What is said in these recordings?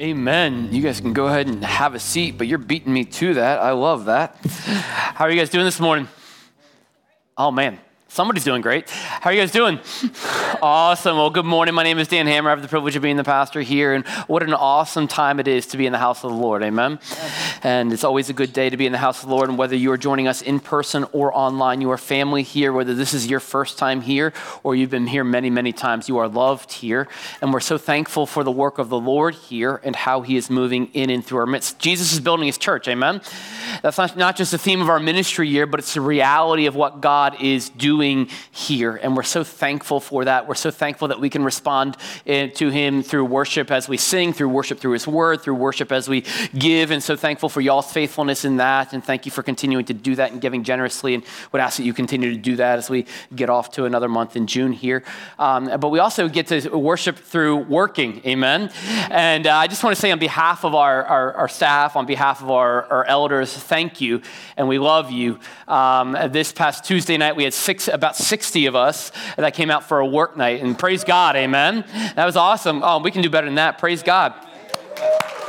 Amen. You guys can go ahead and have a seat, but you're beating me to that. I love that. How are you guys doing this morning? Oh, man. Somebody's doing great. How are you guys doing? awesome. Well, good morning. My name is Dan Hammer. I have the privilege of being the pastor here, and what an awesome time it is to be in the house of the Lord. Amen. And it's always a good day to be in the house of the Lord. And whether you are joining us in person or online, you are family here, whether this is your first time here or you've been here many, many times, you are loved here. And we're so thankful for the work of the Lord here and how he is moving in and through our midst. Jesus is building his church. Amen. That's not, not just the theme of our ministry year, but it's the reality of what God is doing doing here. And we're so thankful for that. We're so thankful that we can respond eh, to Him through worship as we sing, through worship through His Word, through worship as we give. And so thankful for y'all's faithfulness in that. And thank you for continuing to do that and giving generously. And would ask that you continue to do that as we get off to another month in June here. Um, but we also get to worship through working. Amen. And uh, I just want to say on behalf of our, our, our staff, on behalf of our, our, elders, thank you. And we love you. Um, this past Tuesday night, we had six about 60 of us that came out for a work night. And praise God, amen. That was awesome. Oh, we can do better than that. Praise God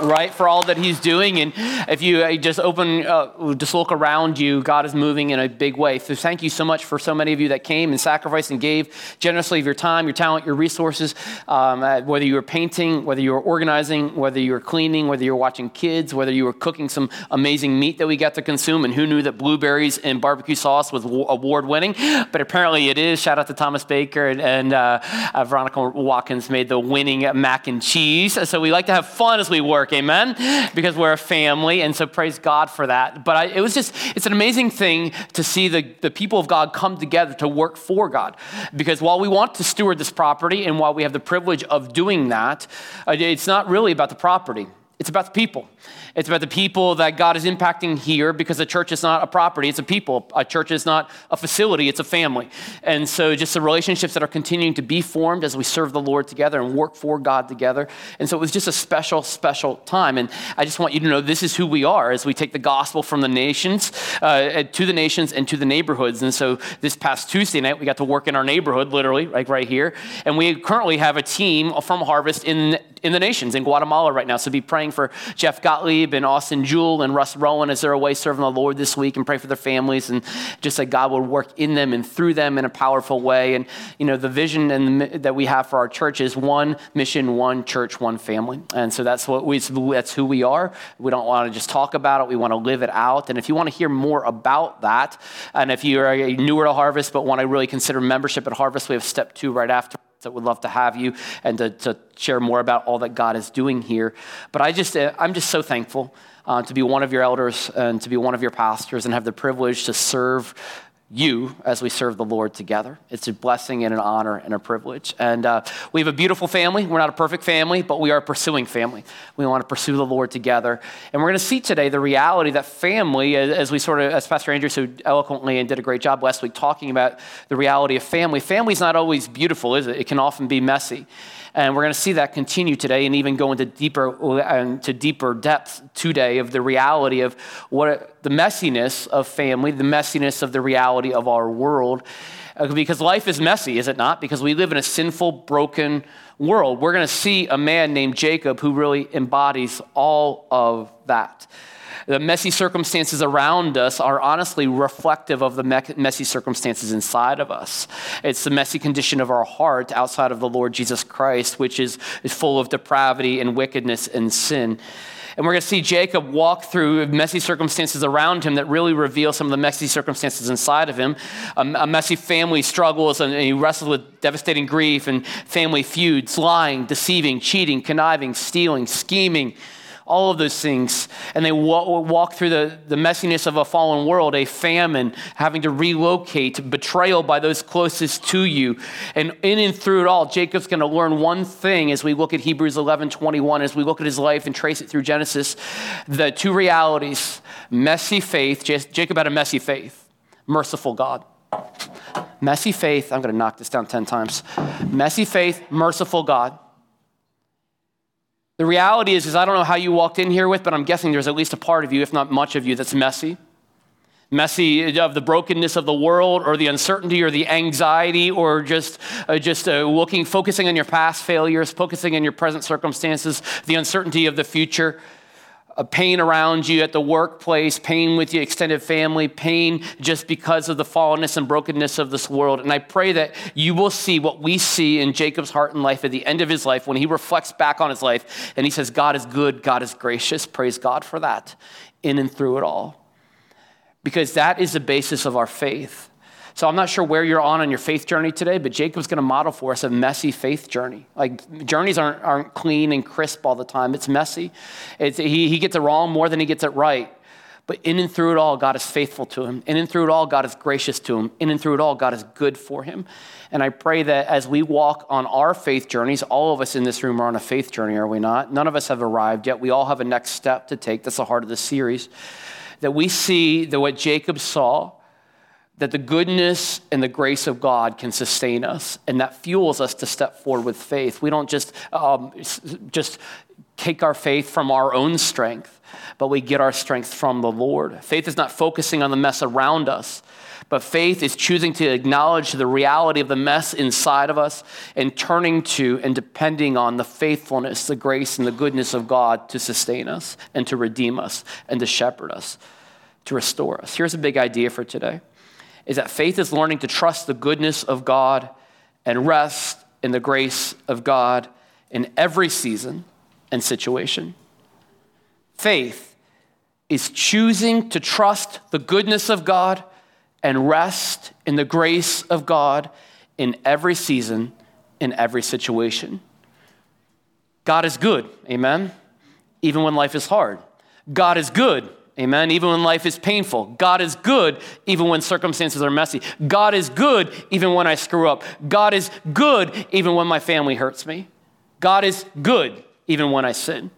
right, for all that He's doing. And if you uh, just open, uh, just look around you, God is moving in a big way. So thank you so much for so many of you that came and sacrificed and gave generously of your time, your talent, your resources. Um, uh, whether you were painting, whether you were organizing, whether you were cleaning, whether you were watching kids, whether you were cooking some amazing meat that we got to consume. And who knew that blueberries and barbecue sauce was award winning? But apparently it is. Shout out to Thomas Baker and, and uh, uh, Veronica Watkins made the winning mac and cheese. So we like to have fun as we work work, amen? Because we're a family, and so praise God for that. But I, it was just, it's an amazing thing to see the, the people of God come together to work for God. Because while we want to steward this property, and while we have the privilege of doing that, uh, it's not really about the property, it's about the people. It's about the people that God is impacting here because a church is not a property, it's a people. A church is not a facility, it's a family. And so just the relationships that are continuing to be formed as we serve the Lord together and work for God together. And so it was just a special, special time. And I just want you to know this is who we are as we take the gospel from the nations uh, to the nations and to the neighborhoods. And so this past Tuesday night, we got to work in our neighborhood, literally, like right here. And we currently have a team from Harvest in, in the nations, in Guatemala right now. So be praying for Jeff Gottlieb and Austin Jewell and Russ Rowan as they're away serving the Lord this week and pray for their families and just that God would work in them and through them in a powerful way. And, you know, the vision and that we have for our church is one mission, one church, one family. And so that's what we, that's who we are. We don't want to just talk about it. We want to live it out. And if you want to hear more about that, and if you are newer to Harvest but want to really consider membership at Harvest, we have step two right after that would love to have you and to, to, share more about all that God is doing here. But I just, uh, I'm just so thankful uh, to be one of your elders and to be one of your pastors and have the privilege to serve you as we serve the Lord together. It's a blessing and an honor and a privilege. And uh, we have a beautiful family. We're not a perfect family, but we are a pursuing family. We want to pursue the Lord together. And we're going to see today the reality that family, as we sort of, as Pastor Andrew so eloquently and did a great job last week talking about the reality of family, family's not always beautiful, is it? It can often be messy. And we're going to see that continue today and even go into deeper, into deeper depth today of the reality of what the messiness of family, the messiness of the reality of our world. Uh, because life is messy, is it not? Because we live in a sinful, broken world. We're going to see a man named Jacob who really embodies all of that. The messy circumstances around us are honestly reflective of the messy circumstances inside of us. It's the messy condition of our heart outside of the Lord Jesus Christ, which is, is full of depravity and wickedness and sin. And we're going to see Jacob walk through messy circumstances around him that really reveal some of the messy circumstances inside of him. A, a messy family struggles, and he wrestles with devastating grief and family feuds, lying, deceiving, cheating, conniving, stealing, scheming all of those things. And they walk through the, the messiness of a fallen world, a famine, having to relocate, betrayal by those closest to you. And in and through it all, Jacob's going to learn one thing as we look at Hebrews 11 21, as we look at his life and trace it through Genesis the two realities messy faith. Jacob had a messy faith, merciful God. Messy faith, I'm going to knock this down 10 times. Messy faith, merciful God. The reality is, is I don't know how you walked in here with, but I'm guessing there's at least a part of you, if not much of you, that's messy. messy of the brokenness of the world or the uncertainty or the anxiety or just uh, just uh, looking focusing on your past failures focusing on your present circumstances the uncertainty of the future pain around you at the workplace pain with your extended family pain just because of the fallenness and brokenness of this world. And i pray that you will see what we see in jacob's heart and life at the end of his life when he reflects back on his life and he says god is good god is gracious. Praise god for that in and through it all. Because that is the basis of our faith. So I'm not sure where you're on on your faith journey today, but Jacob's going to model for us a messy faith journey. Like journeys aren't, aren't clean and crisp all the time. It's messy. It's, he, he gets it wrong more than he gets it right. But in and through it all, God is faithful to him. In and through it all, God is gracious to him. In and through it all, God is good for him. And I pray that as we walk on our faith journeys, all of us in this room are on a faith journey, are we not? None of us have arrived yet. We all have a next step to take. That's the heart of the series that we see that what Jacob saw, that the goodness and the grace of God can sustain us, and that fuels us to step forward with faith. We don't just, um, just take our faith from our own strength, but we get our strength from the Lord. Faith is not focusing on the mess around us, but faith is choosing to acknowledge the reality of the mess inside of us and turning to and depending on the faithfulness, the grace, and the goodness of God to sustain us and to redeem us and to shepherd us, to restore us. Here's a big idea for today is that faith is learning to trust the goodness of God and rest in the grace of God in every season and situation. Faith is choosing to trust the goodness of God and rest in the grace of God in every season, in every situation. God is good, amen, even when life is hard. God is good, amen, even when life is painful. God is good, even when circumstances are messy. God is good, even when I screw up. God is good, even when my family hurts me. God is good, even when I sin.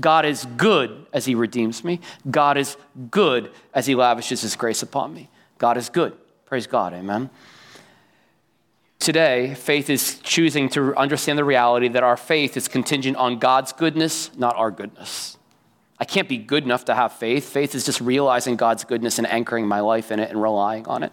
God is good as He redeems me. God is good as He lavishes His grace upon me. God is good. Praise God. Amen. Today, faith is choosing to understand the reality that our faith is contingent on God's goodness, not our goodness. I can't be good enough to have faith. Faith is just realizing God's goodness and anchoring my life in it and relying on it.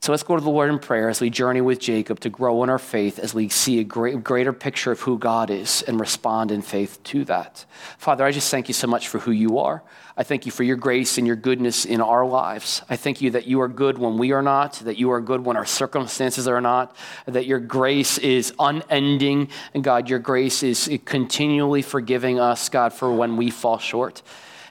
So let's go to the Lord in prayer as we journey with Jacob to grow in our faith as we see a great, greater picture of who God is and respond in faith to that. Father, I just thank you so much for who you are. I thank you for your grace and your goodness in our lives. I thank you that you are good when we are not, that you are good when our circumstances are not, that your grace is unending. And God, your grace is continually forgiving us, God, for when we fall short.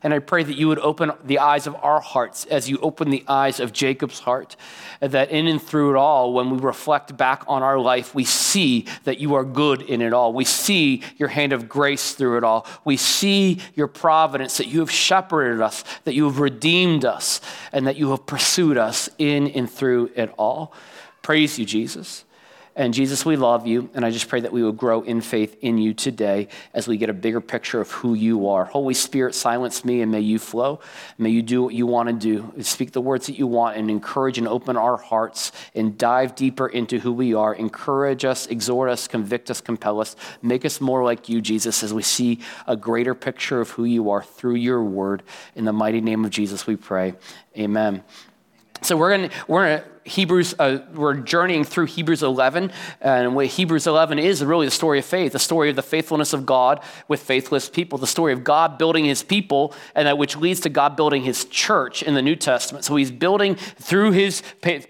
And I pray that you would open the eyes of our hearts as you open the eyes of Jacob's heart, that in and through it all, when we reflect back on our life, we see that you are good in it all. We see your hand of grace through it all. We see your providence, that you have shepherded us, that you have redeemed us, and that you have pursued us in and through it all. Praise you, Jesus. And Jesus, we love you. And I just pray that we will grow in faith in you today as we get a bigger picture of who you are. Holy Spirit, silence me and may you flow. May you do what you want to do. Speak the words that you want and encourage and open our hearts and dive deeper into who we are. Encourage us, exhort us, convict us, compel us. Make us more like you, Jesus, as we see a greater picture of who you are through your word. In the mighty name of Jesus, we pray. Amen. So we're going to, we're going to Hebrews, uh, we're journeying through Hebrews 11. And what Hebrews 11 is really the story of faith, the story of the faithfulness of God with faithless people, the story of God building his people, and that which leads to God building his church in the New Testament. So he's building through his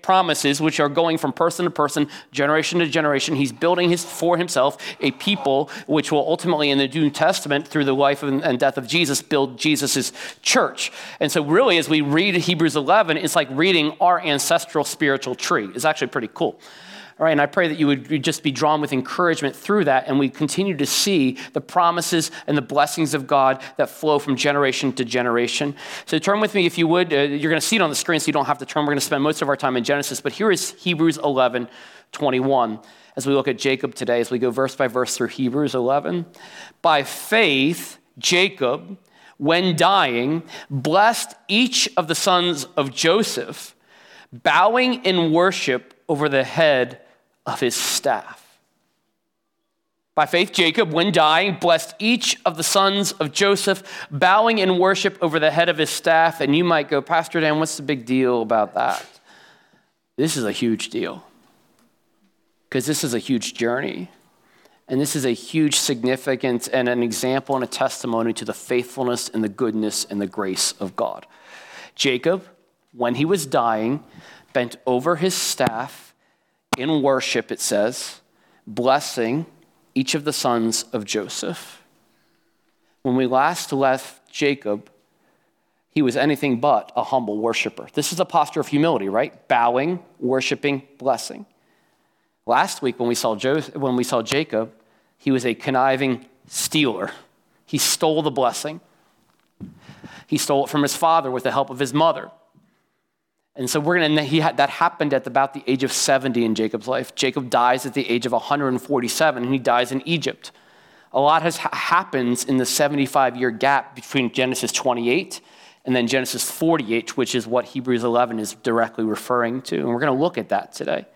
promises, which are going from person to person, generation to generation. He's building his, for himself a people which will ultimately, in the New Testament, through the life and death of Jesus, build Jesus' church. And so, really, as we read Hebrews 11, it's like reading our ancestral spirit spiritual tree. is actually pretty cool. All right, and I pray that you would just be drawn with encouragement through that, and we continue to see the promises and the blessings of God that flow from generation to generation. So turn with me, if you would. Uh, you're going to see it on the screen, so you don't have to turn. We're going to spend most of our time in Genesis, but here is Hebrews 11 21 as we look at Jacob today, as we go verse by verse through Hebrews 11. By faith, Jacob, when dying, blessed each of the sons of Joseph bowing in worship over the head of his staff. By faith, Jacob, when dying, blessed each of the sons of Joseph, bowing in worship over the head of his staff. And you might go, Pastor Dan, what's the big deal about that? This is a huge deal because this is a huge journey. And this is a huge significance and an example and a testimony to the faithfulness and the goodness and the grace of God. Jacob, when he was dying, bent over his staff in worship, it says, blessing each of the sons of Joseph. When we last left Jacob, he was anything but a humble worshiper. This is a posture of humility, right? Bowing, worshiping, blessing. Last week, when we saw, Joseph, when we saw Jacob, he was a conniving stealer. He stole the blessing. He stole it from his father with the help of his mother. And so we're going to, that happened at about the age of 70 in Jacob's life. Jacob dies at the age of 147 and he dies in Egypt. A lot has ha- happens in the 75 year gap between Genesis 28 and then Genesis 48, which is what Hebrews 11 is directly referring to. And we're going to look at that today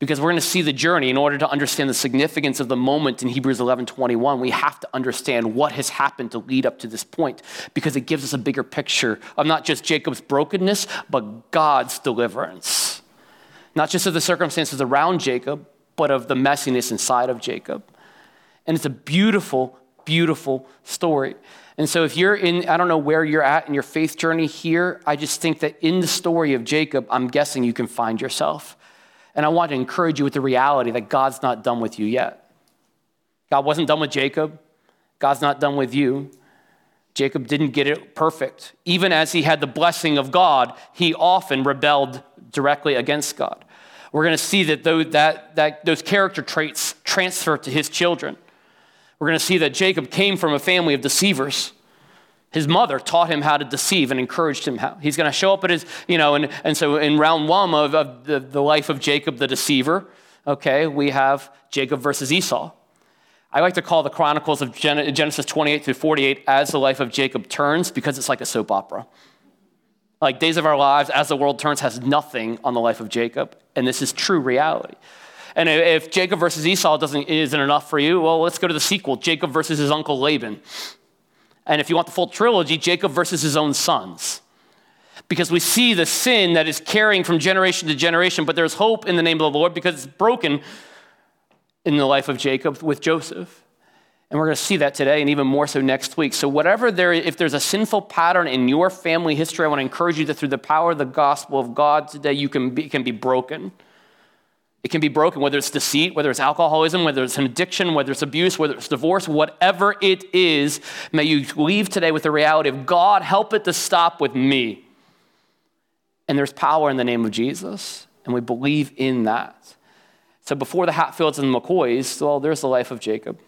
because we're going to see the journey in order to understand the significance of the moment in Hebrews 11 21. We have to understand what has happened to lead up to this point because it gives us a bigger picture of not just Jacob's brokenness, but God's deliverance. Not just of the circumstances around Jacob, but of the messiness inside of Jacob. And it's a beautiful, beautiful story. And so, if you're in, I don't know where you're at in your faith journey here, I just think that in the story of Jacob, I'm guessing you can find yourself. And I want to encourage you with the reality that God's not done with you yet. God wasn't done with Jacob. God's not done with you. Jacob didn't get it perfect. Even as he had the blessing of God, he often rebelled directly against God. We're going to see that those, that, that those character traits transfer to his children. We're going to see that Jacob came from a family of deceivers. His mother taught him how to deceive and encouraged him how. He's going to show up at his, you know, and, and so in round one of, of the, the life of Jacob the deceiver, okay, we have Jacob versus Esau. I like to call the Chronicles of Genesis 28 through 48 as the life of Jacob turns because it's like a soap opera. Like Days of Our Lives, as the world turns, has nothing on the life of Jacob, and this is true reality. And if Jacob versus Esau doesn't, isn't enough for you, well, let's go to the sequel Jacob versus his uncle Laban. And if you want the full trilogy, Jacob versus his own sons. Because we see the sin that is carrying from generation to generation, but there's hope in the name of the Lord because it's broken in the life of Jacob with Joseph. And we're going to see that today and even more so next week. So, whatever there, if there's a sinful pattern in your family history, I want to encourage you that through the power of the gospel of God today, you can be, can be broken. It can be broken, whether it's deceit, whether it's alcoholism, whether it's an addiction, whether it's abuse, whether it's divorce, whatever it is. May you leave today with the reality of God, help it to stop with me. And there's power in the name of Jesus, and we believe in that. So before the Hatfields and the McCoys, well, there's the life of Jacob.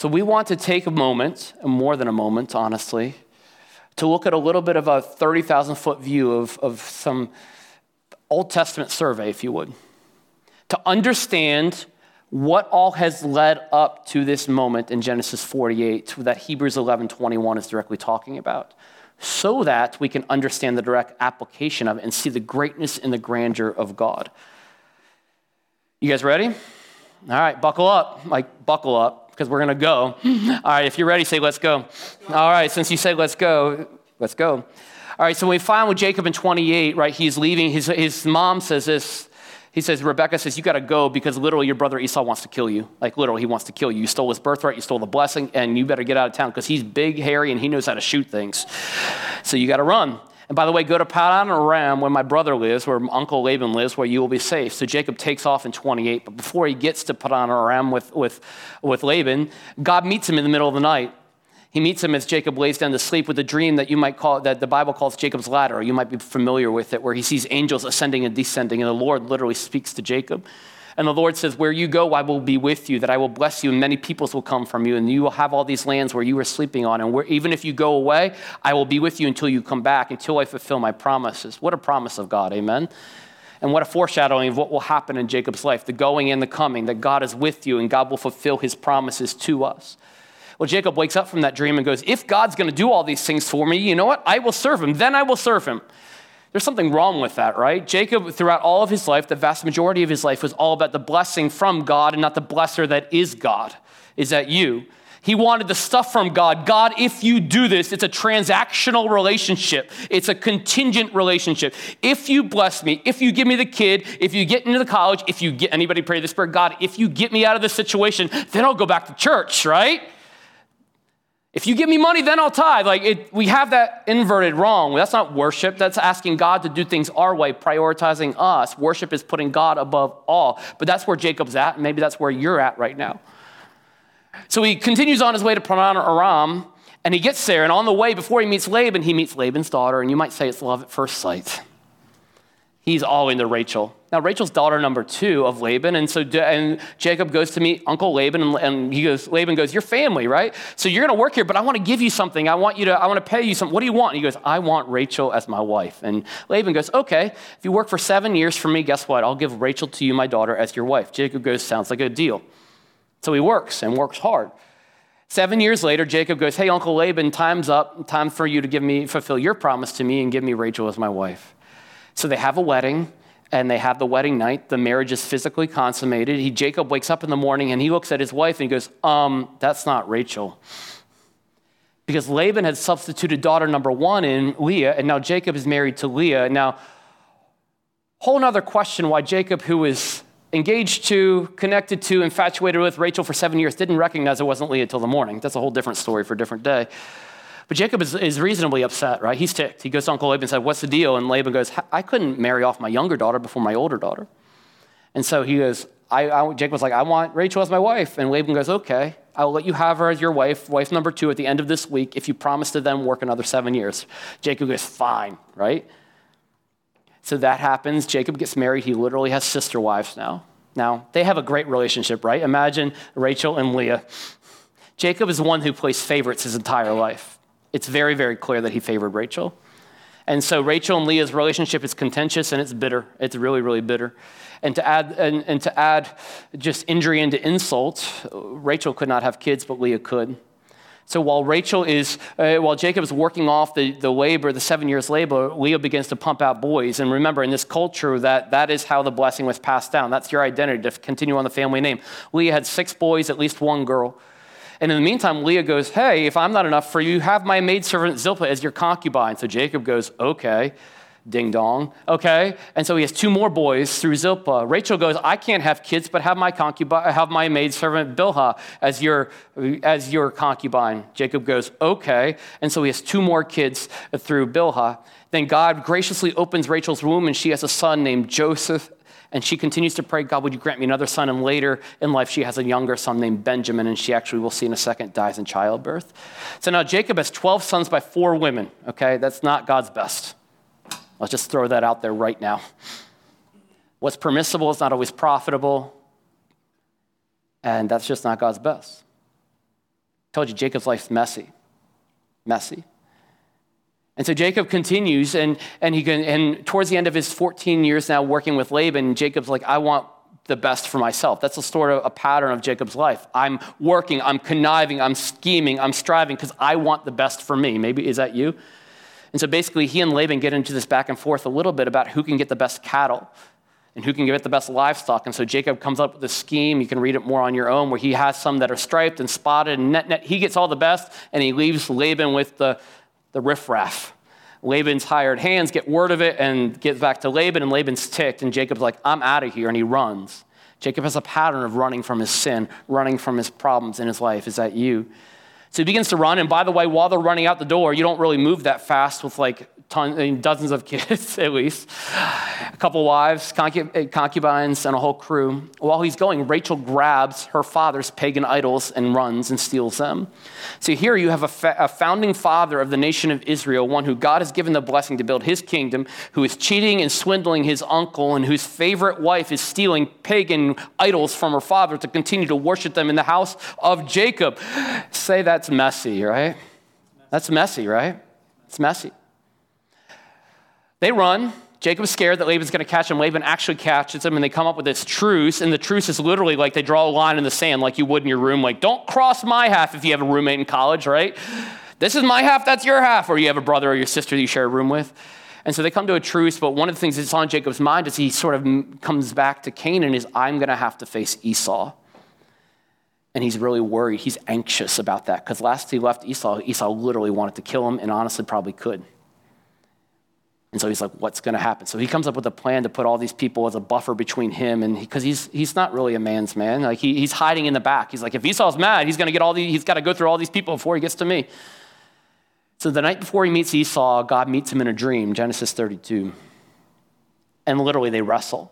So we want to take a moment, and more than a moment, honestly, to look at a little bit of a 30,000 foot view of, of some Old Testament survey, if you would, to understand what all has led up to this moment in Genesis 48 that Hebrews 11 21 is directly talking about, so that we can understand the direct application of it and see the greatness and the grandeur of God. You guys ready? All right, buckle up. Like, buckle up, because we're going to go. All right, if you're ready, say, let's go. All right, since you say let's go, let's go. All right, so we find with Jacob in 28, right, he's leaving. His, his mom says this. He says, Rebecca says, You got to go because literally your brother Esau wants to kill you. Like, literally, he wants to kill you. You stole his birthright, you stole the blessing, and you better get out of town because he's big, hairy, and he knows how to shoot things. So you got to run. And by the way, go to Padan Aram where my brother lives, where Uncle Laban lives, where you will be safe. So Jacob takes off in 28. But before he gets to Padan Aram with, with, with Laban, God meets him in the middle of the night. He meets him as Jacob lays down to sleep with a dream that you might call, that the Bible calls Jacob's ladder, you might be familiar with it, where he sees angels ascending and descending, and the Lord literally speaks to Jacob. And the Lord says, Where you go, I will be with you, that I will bless you, and many peoples will come from you, and you will have all these lands where you are sleeping on. And where, even if you go away, I will be with you until you come back, until I fulfill my promises. What a promise of God, amen? And what a foreshadowing of what will happen in Jacob's life the going and the coming, that God is with you, and God will fulfill his promises to us. Well, Jacob wakes up from that dream and goes, If God's going to do all these things for me, you know what? I will serve him. Then I will serve him. There's something wrong with that, right? Jacob, throughout all of his life, the vast majority of his life was all about the blessing from God and not the blesser that is God. Is that you? He wanted the stuff from God. God, if you do this, it's a transactional relationship. It's a contingent relationship. If you bless me, if you give me the kid, if you get into the college, if you get anybody pray the Spirit, God, if you get me out of this situation, then I'll go back to church, right? If you give me money, then I'll tithe. Like it, we have that inverted wrong. That's not worship. That's asking God to do things our way, prioritizing us. Worship is putting God above all. But that's where Jacob's at, and maybe that's where you're at right now. So he continues on his way to Padan Aram, and he gets there, and on the way, before he meets Laban, he meets Laban's daughter, and you might say it's love at first sight. He's all into Rachel. Now, Rachel's daughter number two of Laban, and so and Jacob goes to meet Uncle Laban, and, and he goes, Laban goes, "Your family, right? So you're going to work here, but I want to give you something. I want you to, I want to pay you something. What do you want?" And he goes, "I want Rachel as my wife." And Laban goes, "Okay, if you work for seven years for me, guess what? I'll give Rachel to you, my daughter, as your wife." Jacob goes, "Sounds like a deal." So he works and works hard. Seven years later, Jacob goes, Hey, Uncle Laban, time's up. Time for you to give me, fulfill your promise to me and give me Rachel as my wife. So they have a wedding and they have the wedding night. The marriage is physically consummated. He, Jacob wakes up in the morning and he looks at his wife and he goes, Um, that's not Rachel. Because Laban had substituted daughter number one in Leah, and now Jacob is married to Leah. Now, whole other question why Jacob, who is engaged to, connected to, infatuated with Rachel for seven years, didn't recognize it wasn't Leah until the morning. That's a whole different story for a different day. But Jacob is, is reasonably upset, right? He's ticked. He goes to Uncle Laban and said, What's the deal? And Laban goes, I couldn't marry off my younger daughter before my older daughter. And so he goes, I, I, Jacob was like, I want Rachel as my wife. And Laban goes, Okay, I'll let you have her as your wife, wife number two, at the end of this week if you promise to then work another seven years. Jacob goes, Fine, right? So that happens. Jacob gets married. He literally has sister wives now. Now, they have a great relationship, right? Imagine Rachel and Leah. Jacob is one who plays favorites his entire life. It's very, very clear that he favored Rachel. And so Rachel and Leah's relationship is contentious and it's bitter. It's really, really bitter. And to add, and, and to add just injury into insult, Rachel could not have kids, but Leah could. So while Rachel is, uh, while Jacob is working off the, the labor, the seven years labor, Leah begins to pump out boys. And remember, in this culture, that, that is how the blessing was passed down. That's your identity to continue on the family name. Leah had six boys, at least one girl. And in the meantime, Leah goes, Hey, if I'm not enough for you, have my maidservant Zilpah as your concubine. So Jacob goes, Okay. Ding dong. Okay. And so he has two more boys through Zilpah. Rachel goes, I can't have kids, but have my concubine, have my maidservant Bilhah as your, as your concubine. Jacob goes, okay. And so he has two more kids through Bilhah. Then God graciously opens Rachel's womb and she has a son named Joseph. And she continues to pray, God, would you grant me another son? And later in life, she has a younger son named Benjamin, and she actually, we'll see in a second, dies in childbirth. So now Jacob has 12 sons by four women, okay? That's not God's best. Let's just throw that out there right now. What's permissible is not always profitable, and that's just not God's best. I told you Jacob's life's messy. Messy. And so Jacob continues, and, and, he can, and towards the end of his 14 years now working with Laban, Jacob's like, I want the best for myself. That's a sort of a pattern of Jacob's life. I'm working, I'm conniving, I'm scheming, I'm striving because I want the best for me. Maybe is that you? And so basically, he and Laban get into this back and forth a little bit about who can get the best cattle and who can get the best livestock. And so Jacob comes up with a scheme. You can read it more on your own, where he has some that are striped and spotted, and net, net, he gets all the best, and he leaves Laban with the, the riffraff. Laban's hired hands get word of it and get back to Laban, and Laban's ticked, and Jacob's like, I'm out of here, and he runs. Jacob has a pattern of running from his sin, running from his problems in his life. Is that you? So he begins to run. And by the way, while they're running out the door, you don't really move that fast with like ton, dozens of kids at least, a couple wives, eh, concubines, and a whole crew. While he's going, Rachel grabs her father's pagan idols and runs and steals them. So here you have a, fa- a founding father of the nation of Israel, one who God has given the blessing to build his kingdom, who is cheating and swindling his uncle, and whose favorite wife is stealing pagan idols from her father to continue to worship them in the house of Jacob. Say that's messy, right? That's messy, right? It's messy. They run. Jacob's scared that Laban's going to catch him. Laban actually catches him, and they come up with this truce. And the truce is literally like they draw a line in the sand, like you would in your room. Like, don't cross my half if you have a roommate in college, right? This is my half, that's your half. Or you have a brother or your sister that you share a room with. And so they come to a truce, but one of the things that's on Jacob's mind as he sort of comes back to Canaan is, I'm going to have to face Esau. And he's really worried. He's anxious about that because last he left Esau, Esau literally wanted to kill him and honestly probably could. And so he's like, what's going to happen? So he comes up with a plan to put all these people as a buffer between him and because he, he's, he's not really a man's man. Like he, he's hiding in the back. He's like, if Esau's mad, he's going to get all these, he's got to go through all these people before he gets to me. So the night before he meets Esau, God meets him in a dream, Genesis 32. And literally they wrestle.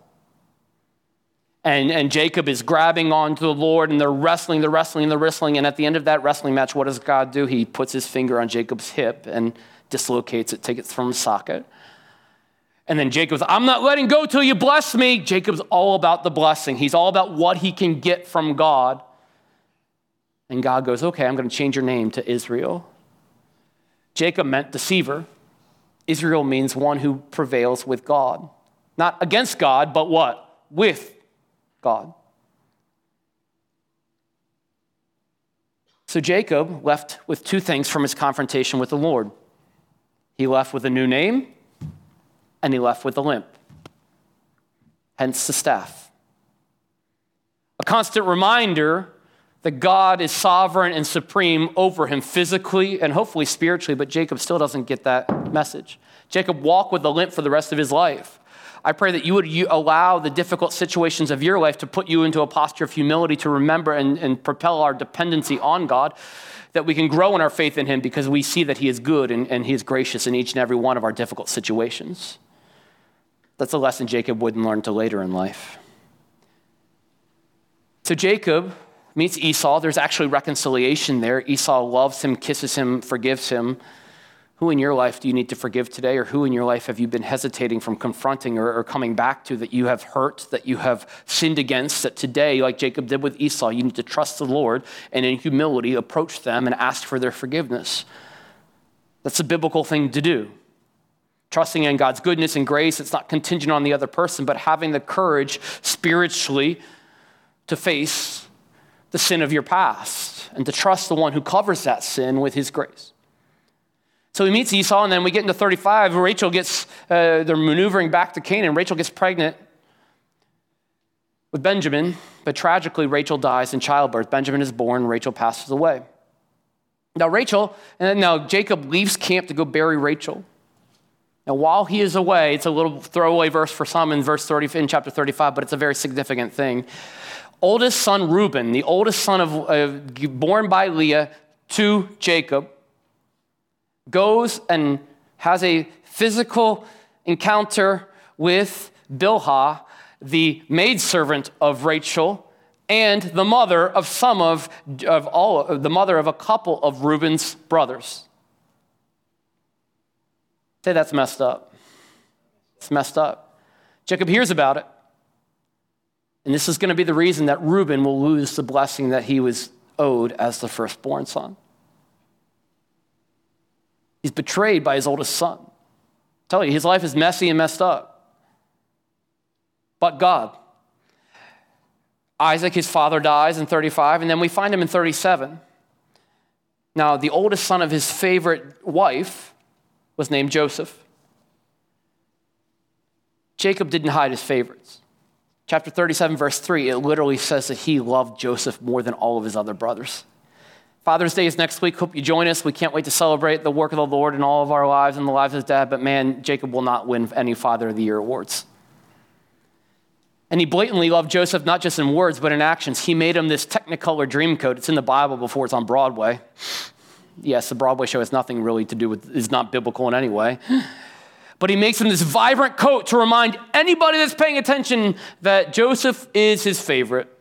And, and Jacob is grabbing onto the Lord and they're wrestling, they're wrestling, they're wrestling. And at the end of that wrestling match, what does God do? He puts his finger on Jacob's hip and dislocates it, takes it from his socket. And then Jacob's, I'm not letting go till you bless me. Jacob's all about the blessing. He's all about what he can get from God. And God goes, okay, I'm going to change your name to Israel. Jacob meant deceiver. Israel means one who prevails with God. Not against God, but what? With God. So Jacob left with two things from his confrontation with the Lord. He left with a new name and he left with a limp, hence the staff. A constant reminder that God is sovereign and supreme over him physically and hopefully spiritually, but Jacob still doesn't get that message. Jacob walked with a limp for the rest of his life. I pray that you would allow the difficult situations of your life to put you into a posture of humility to remember and, and propel our dependency on God, that we can grow in our faith in Him because we see that He is good and, and He is gracious in each and every one of our difficult situations. That's a lesson Jacob wouldn't learn till later in life. So Jacob meets Esau. There's actually reconciliation there. Esau loves him, kisses him, forgives him. Who in your life do you need to forgive today, or who in your life have you been hesitating from confronting or, or, coming back to that you have hurt, that you have sinned against? That today, like Jacob did with Esau, you need to trust the Lord and in humility approach them and ask for their forgiveness. That's a biblical thing to do trusting in God's goodness and grace. It's not contingent on the other person, but having the courage spiritually to face the sin of your past and to trust the one who covers that sin with his grace. So he meets Esau, and then we get into 35. Rachel gets, uh, they're maneuvering back to Canaan. Rachel gets pregnant with Benjamin, but tragically, Rachel dies in childbirth. Benjamin is born, Rachel passes away. Now, Rachel, and then now Jacob leaves camp to go bury Rachel. Now, while he is away, it's a little throwaway verse for some in verse 30, in chapter 35, but it's a very significant thing. Oldest son Reuben, the oldest son of uh, born by Leah to Jacob, goes and has a physical encounter with Bilhah, the maidservant of Rachel, and the mother of some of, of all, the mother of a couple of Reuben's brothers. Say that's messed up. It's messed up. Jacob hears about it. And this is going to be the reason that Reuben will lose the blessing that he was owed as the firstborn son. He's betrayed by his oldest son. I tell you, his life is messy and messed up. But God. Isaac, his father, dies in 35, and then we find him in 37. Now, the oldest son of his favorite wife was named Joseph. Jacob didn't hide his favorites. Chapter 37, verse 3, it literally says that he loved Joseph more than all of his other brothers. Father's Day is next week. Hope you join us. We can't wait to celebrate the work of the Lord in all of our lives and the lives of his dad. But man, Jacob will not win any Father of the Year awards. And he blatantly loved Joseph, not just in words, but in actions. He made him this Technicolor dream coat. It's in the Bible before it's on Broadway yes, the Broadway show has nothing really to do with, is not biblical in any way. But he makes him this vibrant coat to remind anybody that's paying attention that Joseph is his favorite.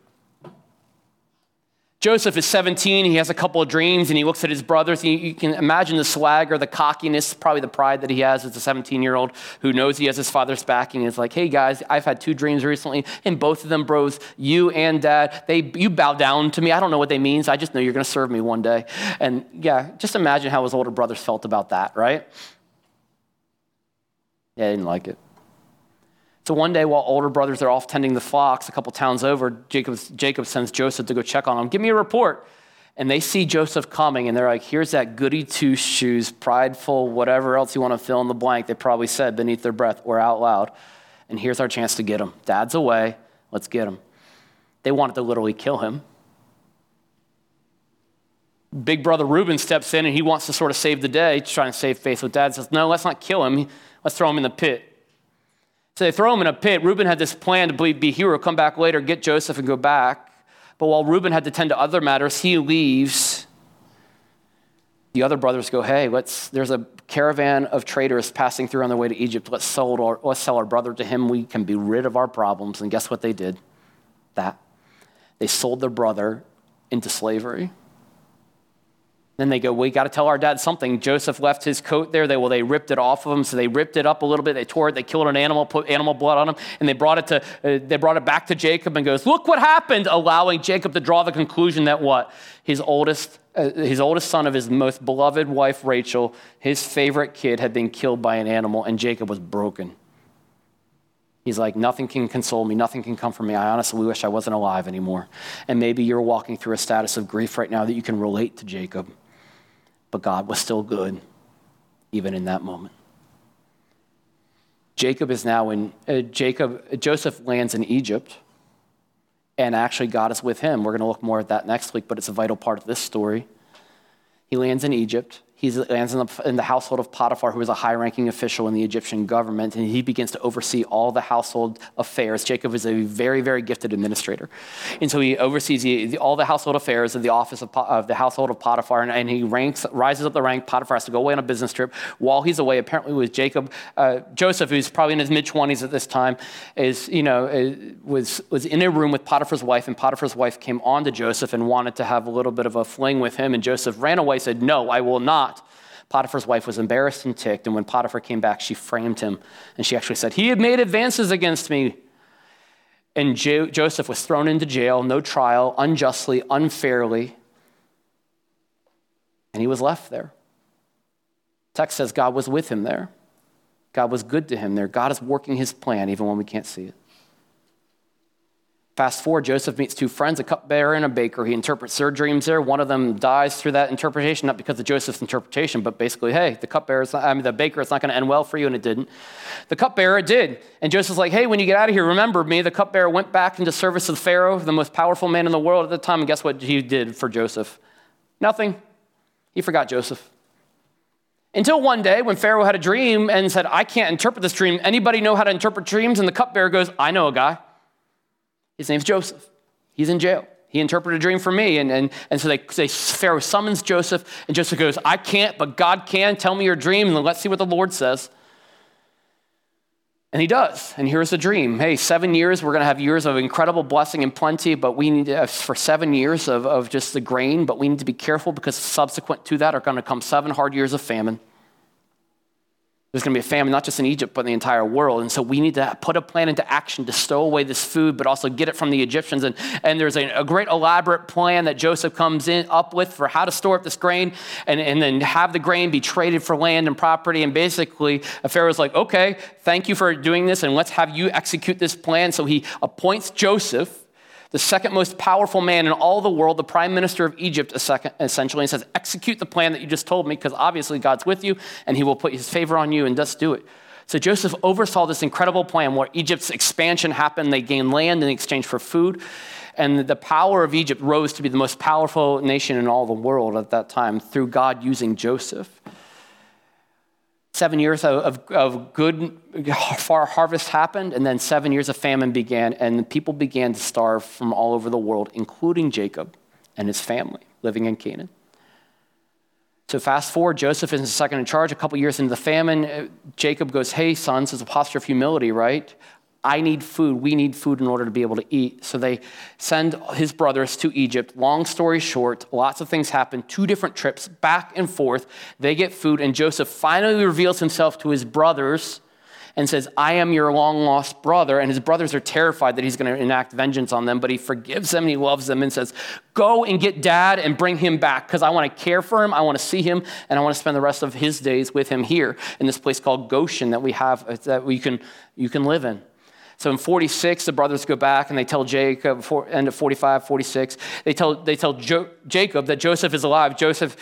Joseph is 17. He has a couple of dreams and he looks at his brothers. You can imagine the swagger, the cockiness, probably the pride that he has as a 17 year old who knows he has his father's backing. Is like, hey guys, I've had two dreams recently, and both of them, bros, you and dad, they you bow down to me. I don't know what they mean. So I just know you're going to serve me one day. And yeah, just imagine how his older brothers felt about that, right? Yeah, they didn't like it. So one day, while older brothers are off tending the flocks a couple towns over, Jacob, Jacob sends Joseph to go check on them. Give me a report. and they see Joseph coming and they're like, here's that goody two shoes, prideful, whatever else you want to fill in the blank, they probably said beneath their breath or out loud. And here's our chance to get him. Dad's away, let's get him. They wanted to literally kill him. Big brother Reuben steps in and he wants to sort of save the day, trying to save face with dad. Says, No, let's not kill him. Let's throw him in the pit. So they throw him in a pit. Reuben had this plan to be hero, come back later, get Joseph, and go back. But while Reuben had to tend to other matters, he leaves. The other brothers go, Hey, let's, there's a caravan of traders passing through on their way to Egypt. Let's sell, our, let's sell our brother to him. We can be rid of our problems. And guess what they did? That. They sold their brother into slavery. Then they go, We got to tell our dad something. Joseph left his coat there. They, well, they ripped it off of him. So they ripped it up a little bit. They tore it. They killed an animal, put animal blood on him. And they brought it, to, uh, they brought it back to Jacob and goes, Look what happened, allowing Jacob to draw the conclusion that what? His oldest, uh, his oldest son of his most beloved wife, Rachel, his favorite kid, had been killed by an animal, and Jacob was broken. He's like, nothing can console me, nothing can comfort me. I honestly wish I wasn't alive anymore. And maybe you're walking through a status of grief right now that you can relate to Jacob but God was still good even in that moment. Jacob is now in, uh, Jacob, Joseph lands in Egypt, and actually God is with him. We're going to look more at that next week, but it's a vital part of this story. He lands in Egypt. He lands in the, in the, household of Potiphar, who was a high ranking official in the Egyptian government, and he begins to oversee all the household affairs. Jacob is a very, very gifted administrator. And so he oversees the, all the household affairs of the office of, of the household of Potiphar, and, and, he ranks, rises up the rank. Potiphar has to go away on a business trip. While he's away, apparently with Jacob, uh, Joseph, who's probably in his mid 20s at this time, is, you know, uh, was, was in a room with Potiphar's wife, and Potiphar's wife came on to Joseph and wanted to have a little bit of a fling with him, and Joseph ran away, said, No, I will not. Potiphar's wife was embarrassed and ticked, and when Potiphar came back, she framed him. And she actually said, He had made advances against me. And jo- Joseph was thrown into jail, no trial, unjustly, unfairly. And he was left there. Text says God was with him there. God was good to him there. God is working his plan even when we can't see it. Fast forward, Joseph meets two friends, a cupbearer and a baker. He interprets their dreams there. One of them dies through that interpretation, not because of Joseph's interpretation, but basically, hey, the cupbearer, I mean, the baker, it's not going to end well for you, and it didn't. The cupbearer did. And Joseph's like, hey, when you get out of here, remember me. The cupbearer went back into service of Pharaoh, the most powerful man in the world at the time, and guess what he did for Joseph? Nothing. He forgot Joseph. Until one day when Pharaoh had a dream and said, I can't interpret this dream. Anybody know how to interpret dreams? And the cupbearer goes, I know a guy. His name's Joseph. He's in jail. He interpreted a dream for me. And, and, and so they, they, Pharaoh summons Joseph, and Joseph goes, I can't, but God can. Tell me your dream, and let's see what the Lord says. And he does. And here's the dream. Hey, seven years, we're going to have years of incredible blessing and plenty, but we need to, for seven years of, of just the grain, but we need to be careful because subsequent to that are going to come seven hard years of famine. There's going to be a famine, not just in Egypt, but in the entire world. And so we need to put a plan into action to stow away this food, but also get it from the Egyptians. And, and there's a, a great elaborate plan that Joseph comes in up with for how to store up this grain and, and then have the grain be traded for land and property. And basically, Pharaoh's like, okay, thank you for doing this, and let's have you execute this plan. So he appoints Joseph the second most powerful man in all the world, the prime minister of Egypt, essentially, and says, Execute the plan that you just told me, because obviously God's with you and he will put his favor on you and just do it. So Joseph oversaw this incredible plan where Egypt's expansion happened. They gained land in exchange for food. And the power of Egypt rose to be the most powerful nation in all the world at that time through God using Joseph. Seven years of, of, good far harvest happened, and then seven years of famine began, and people began to starve from all over the world, including Jacob and his family living in Canaan. So fast forward, Joseph is second in charge. A couple years into the famine, uh, Jacob goes, "Hey, sons," it's a posture of humility, right? I need food. We need food in order to be able to eat. So they send his brothers to Egypt. Long story short, lots of things happen. Two different trips, back and forth. They get food, and Joseph finally reveals himself to his brothers and says, I am your long lost brother. And his brothers are terrified that he's going to enact vengeance on them, but he forgives them and he loves them and says, Go and get dad and bring him back because I want to care for him. I want to see him and I want to spend the rest of his days with him here in this place called Goshen that we have, that we can, you can live in. So in 46, the brothers go back and they tell Jacob, end of 45, 46, they tell, they tell jo- Jacob that Joseph is alive. Joseph,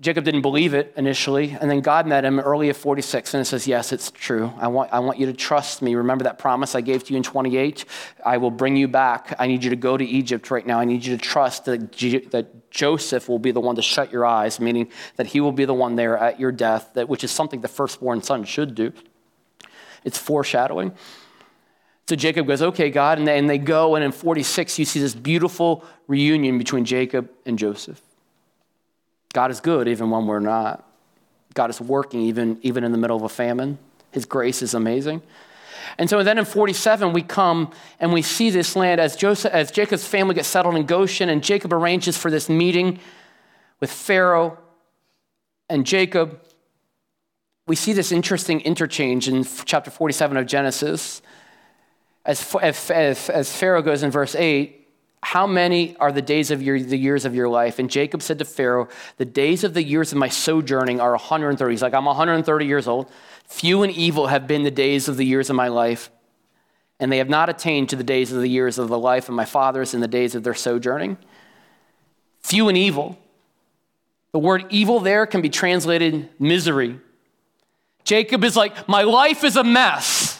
Jacob didn't believe it initially, and then God met him early of 46 and says, Yes, it's true. I want, I want you to trust me. Remember that promise I gave to you in 28? I will bring you back. I need you to go to Egypt right now. I need you to trust that, G- that Joseph will be the one to shut your eyes, meaning that he will be the one there at your death, that, which is something the firstborn son should do. It's foreshadowing. So Jacob goes, Okay, God. And they, and they go, and in 46, you see this beautiful reunion between Jacob and Joseph. God is good even when we're not. God is working even, even in the middle of a famine. His grace is amazing. And so then in 47, we come and we see this land as, Joseph, as Jacob's family gets settled in Goshen, and Jacob arranges for this meeting with Pharaoh and Jacob. We see this interesting interchange in chapter 47 of Genesis as, as, Pharaoh goes in verse 8, how many are the days of your, the years of your life? And Jacob said to Pharaoh, The days of the years of my sojourning are 130. He's like, I'm 130 years old. Few and evil have been the days of the years of my life, and they have not attained to the days of the years of the life of my fathers in the days of their sojourning. Few and evil. The word evil there can be translated misery. Jacob is like, My life is a mess.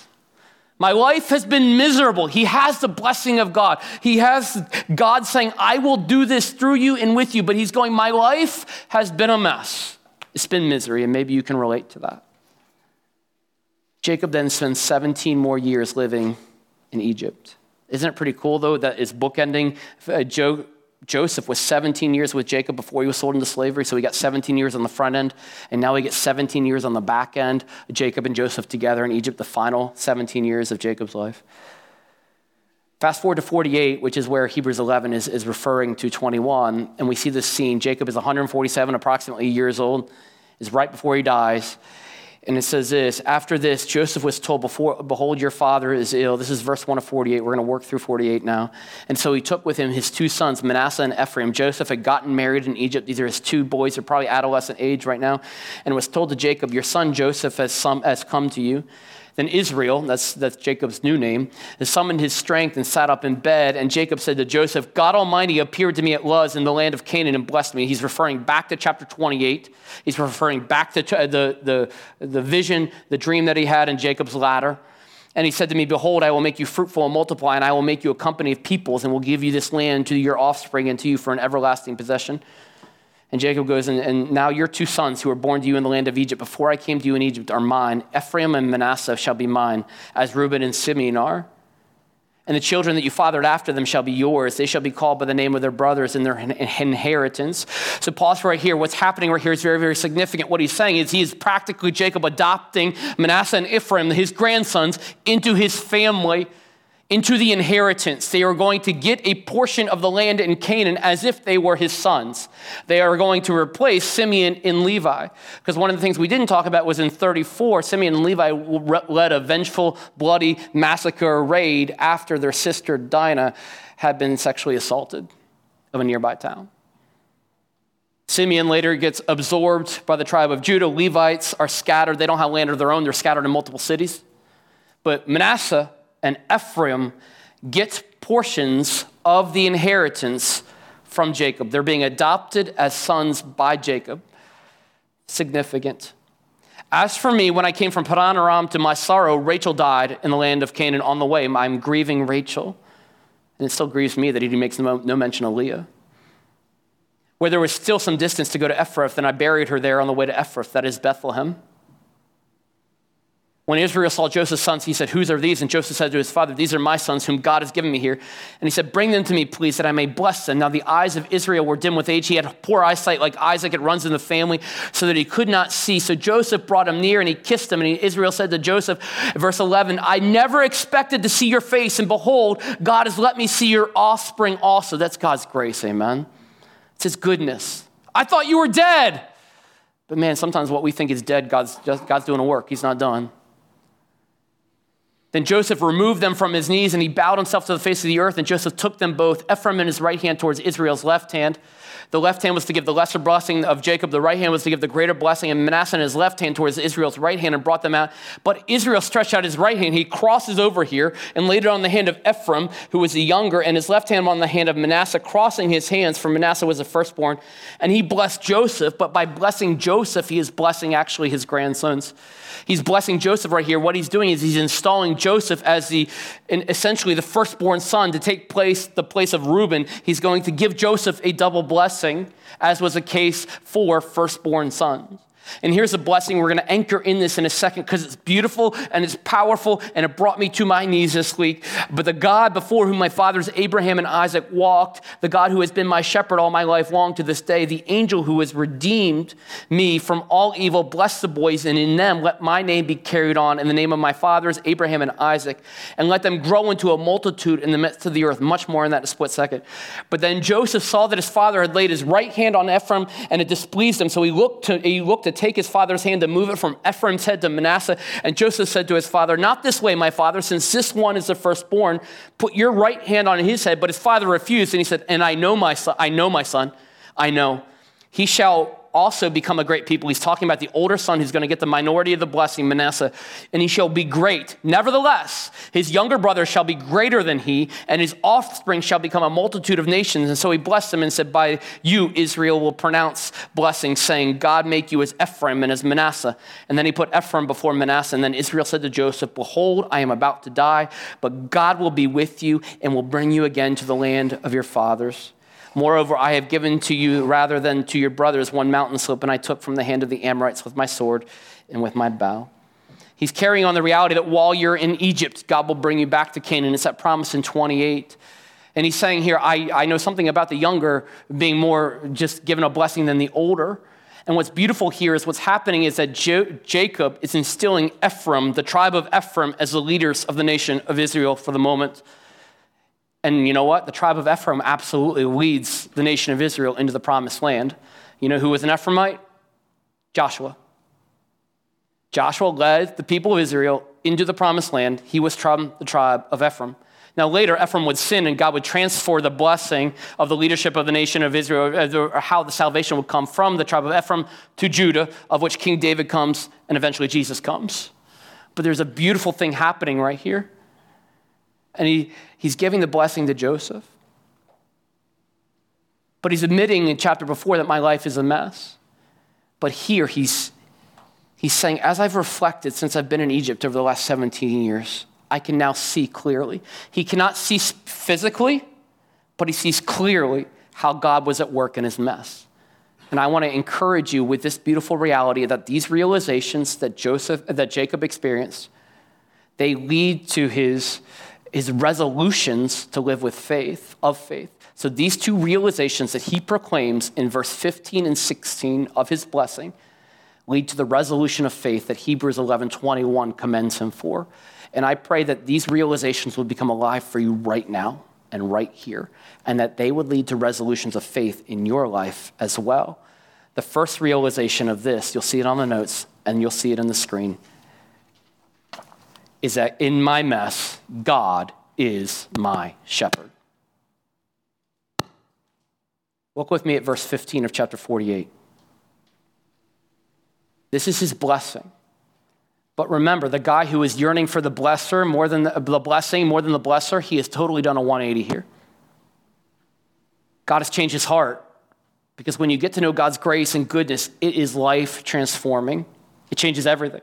My life has been miserable. He has the blessing of God. He has God saying, I will do this through you and with you. But he's going, My life has been a mess. It's been misery, and maybe you can relate to that. Jacob then spends 17 more years living in Egypt. Isn't it pretty cool, though, that is bookending? Uh, Joseph was 17 years with Jacob before he was sold into slavery, so he got 17 years on the front end, and now he gets 17 years on the back end. Jacob and Joseph together in Egypt, the final 17 years of Jacob's life. Fast forward to 48, which is where Hebrews 11 is, is referring to 21, and we see this scene. Jacob is 147, approximately years old, is right before he dies. And it says this After this, Joseph was told, Before, Behold, your father is ill. This is verse 1 of 48. We're going to work through 48 now. And so he took with him his two sons, Manasseh and Ephraim. Joseph had gotten married in Egypt. These are his two boys. They're probably adolescent age right now. And was told to Jacob, Your son Joseph has, some, has come to you. Then Israel, that's, that's Jacob's new name, has summoned his strength and sat up in bed. And Jacob said to Joseph, God Almighty appeared to me at Luz in the land of Canaan and blessed me. He's referring back to chapter 28. He's referring back to uh, the, the, the vision, the dream that he had in Jacob's ladder. And he said to me, Behold, I will make you fruitful and multiply, and I will make you a company of peoples, and will give you this land to your offspring and to you for an everlasting possession. And Jacob goes, and, and, now your two sons who were born to you in the land of Egypt before I came to you in Egypt are mine. Ephraim and Manasseh shall be mine, as Reuben and Simeon are. And the children that you fathered after them shall be yours. They shall be called by the name of their brothers in their inheritance. So pause right here. What's happening right here is very, very significant. What he's saying is he is practically Jacob adopting Manasseh and Ephraim, his grandsons, into his family into the inheritance. They are going to get a portion of the land in Canaan as if they were his sons. They are going to replace Simeon and Levi. Because one of the things we didn't talk about was in 34, Simeon and Levi led a vengeful, bloody massacre raid after their sister Dinah had been sexually assaulted of a nearby town. Simeon later gets absorbed by the tribe of Judah. Levites are scattered. They don't have land of their own, they're scattered in multiple cities. But Manasseh and Ephraim get portions of the inheritance from Jacob. They're being adopted as sons by Jacob. Significant. As for me, when I came from Padan Aram to my sorrow, Rachel died in the land of Canaan on the way. I'm grieving Rachel. And it still grieves me that he makes no, no mention of Leah. Where there was still some distance to go to Ephrath, and I buried her there on the way to Ephrath, that is Bethlehem. When Israel saw Joseph's sons, he said, Whose are these? And Joseph said to his father, These are my sons, whom God has given me here. And he said, Bring them to me, please, that I may bless them. Now the eyes of Israel were dim with age. He had poor eyesight like Isaac. It runs in the family, so that he could not see. So Joseph brought him near and he kissed him. And Israel said to Joseph, verse 11, I never expected to see your face, and behold, God has let me see your offspring also. That's God's grace, amen. It's his goodness. I thought you were dead. But man, sometimes what we think is dead, God's, just, God's doing a work. He's not done. Then Joseph removed them from his knees and he bowed himself to the face of the earth. And Joseph took them both, Ephraim in his right hand towards Israel's left hand. The left hand was to give the lesser blessing of Jacob, the right hand was to give the greater blessing, and Manasseh in his left hand towards Israel's right hand and brought them out. But Israel stretched out his right hand. He crosses over here and laid it on the hand of Ephraim, who was the younger, and his left hand on the hand of Manasseh, crossing his hands, for Manasseh was the firstborn. And he blessed Joseph, but by blessing Joseph, he is blessing actually his grandsons. He's blessing Joseph right here. What he's doing is he's installing Joseph as the essentially the firstborn son to take place the place of Reuben. He's going to give Joseph a double blessing, as was the case for firstborn sons. And here's a blessing. We're going to anchor in this in a second because it's beautiful and it's powerful and it brought me to my knees this week. But the God before whom my fathers Abraham and Isaac walked, the God who has been my shepherd all my life long to this day, the angel who has redeemed me from all evil, bless the boys, and in them let my name be carried on in the name of my fathers Abraham and Isaac, and let them grow into a multitude in the midst of the earth. Much more in that split second. But then Joseph saw that his father had laid his right hand on Ephraim and it displeased him. So he looked to, he looked to take his father's hand to move it from Ephraim's head to Manasseh. And Joseph said to his father, Not this way, my father, since this one is the firstborn, put your right hand on his head. But his father refused, and he said, And I know my son, I know my son, I know. He shall also become a great people. He's talking about the older son who's going to get the minority of the blessing, Manasseh, and he shall be great. Nevertheless, his younger brother shall be greater than he, and his offspring shall become a multitude of nations. And so he blessed him and said, By you, Israel will pronounce blessing, saying, God make you as Ephraim and as Manasseh. And then he put Ephraim before Manasseh. And then Israel said to Joseph, Behold, I am about to die, but God will be with you and will bring you again to the land of your fathers. Moreover, I have given to you rather than to your brothers one mountain slope, and I took from the hand of the Amorites with my sword and with my bow. He's carrying on the reality that while you're in Egypt, God will bring you back to Canaan. It's that promise in 28. And he's saying here, I, I know something about the younger being more just given a blessing than the older. And what's beautiful here is what's happening is that jo- Jacob is instilling Ephraim, the tribe of Ephraim, as the leaders of the nation of Israel for the moment. And you know what? The tribe of Ephraim absolutely leads the nation of Israel into the promised land. You know who was an Ephraimite? Joshua. Joshua led the people of Israel into the promised land. He was from the tribe of Ephraim. Now, later, Ephraim would sin and God would transfer the blessing of the leadership of the nation of Israel, uh, or how the salvation would come from the tribe of Ephraim to Judah, of which King David comes and eventually Jesus comes. But there's a beautiful thing happening right here. And he, he's giving the blessing to Joseph. But he's admitting in chapter before that my life is a mess. But here he's, he's saying, as I've reflected since I've been in Egypt over the last 17 years, I can now see clearly. He cannot see physically, but he sees clearly how God was at work in his mess. And I want to encourage you with this beautiful reality that these realizations that Joseph that Jacob experienced, they lead to his his resolutions to live with faith, of faith. So these two realizations that he proclaims in verse 15 and 16 of his blessing lead to the resolution of faith that Hebrews 11:21 commends him for. And I pray that these realizations would become alive for you right now and right here, and that they would lead to resolutions of faith in your life as well. The first realization of this, you'll see it on the notes and you'll see it on the screen is that in my mess, God is my shepherd. Look with me at verse 15 of chapter 48. This is his blessing. But remember, the guy who is yearning for the blesser more than the, the blessing, more than the blesser, he has totally done a 180 here. God has changed his heart because when you get to know God's grace and goodness, it is life transforming. It changes everything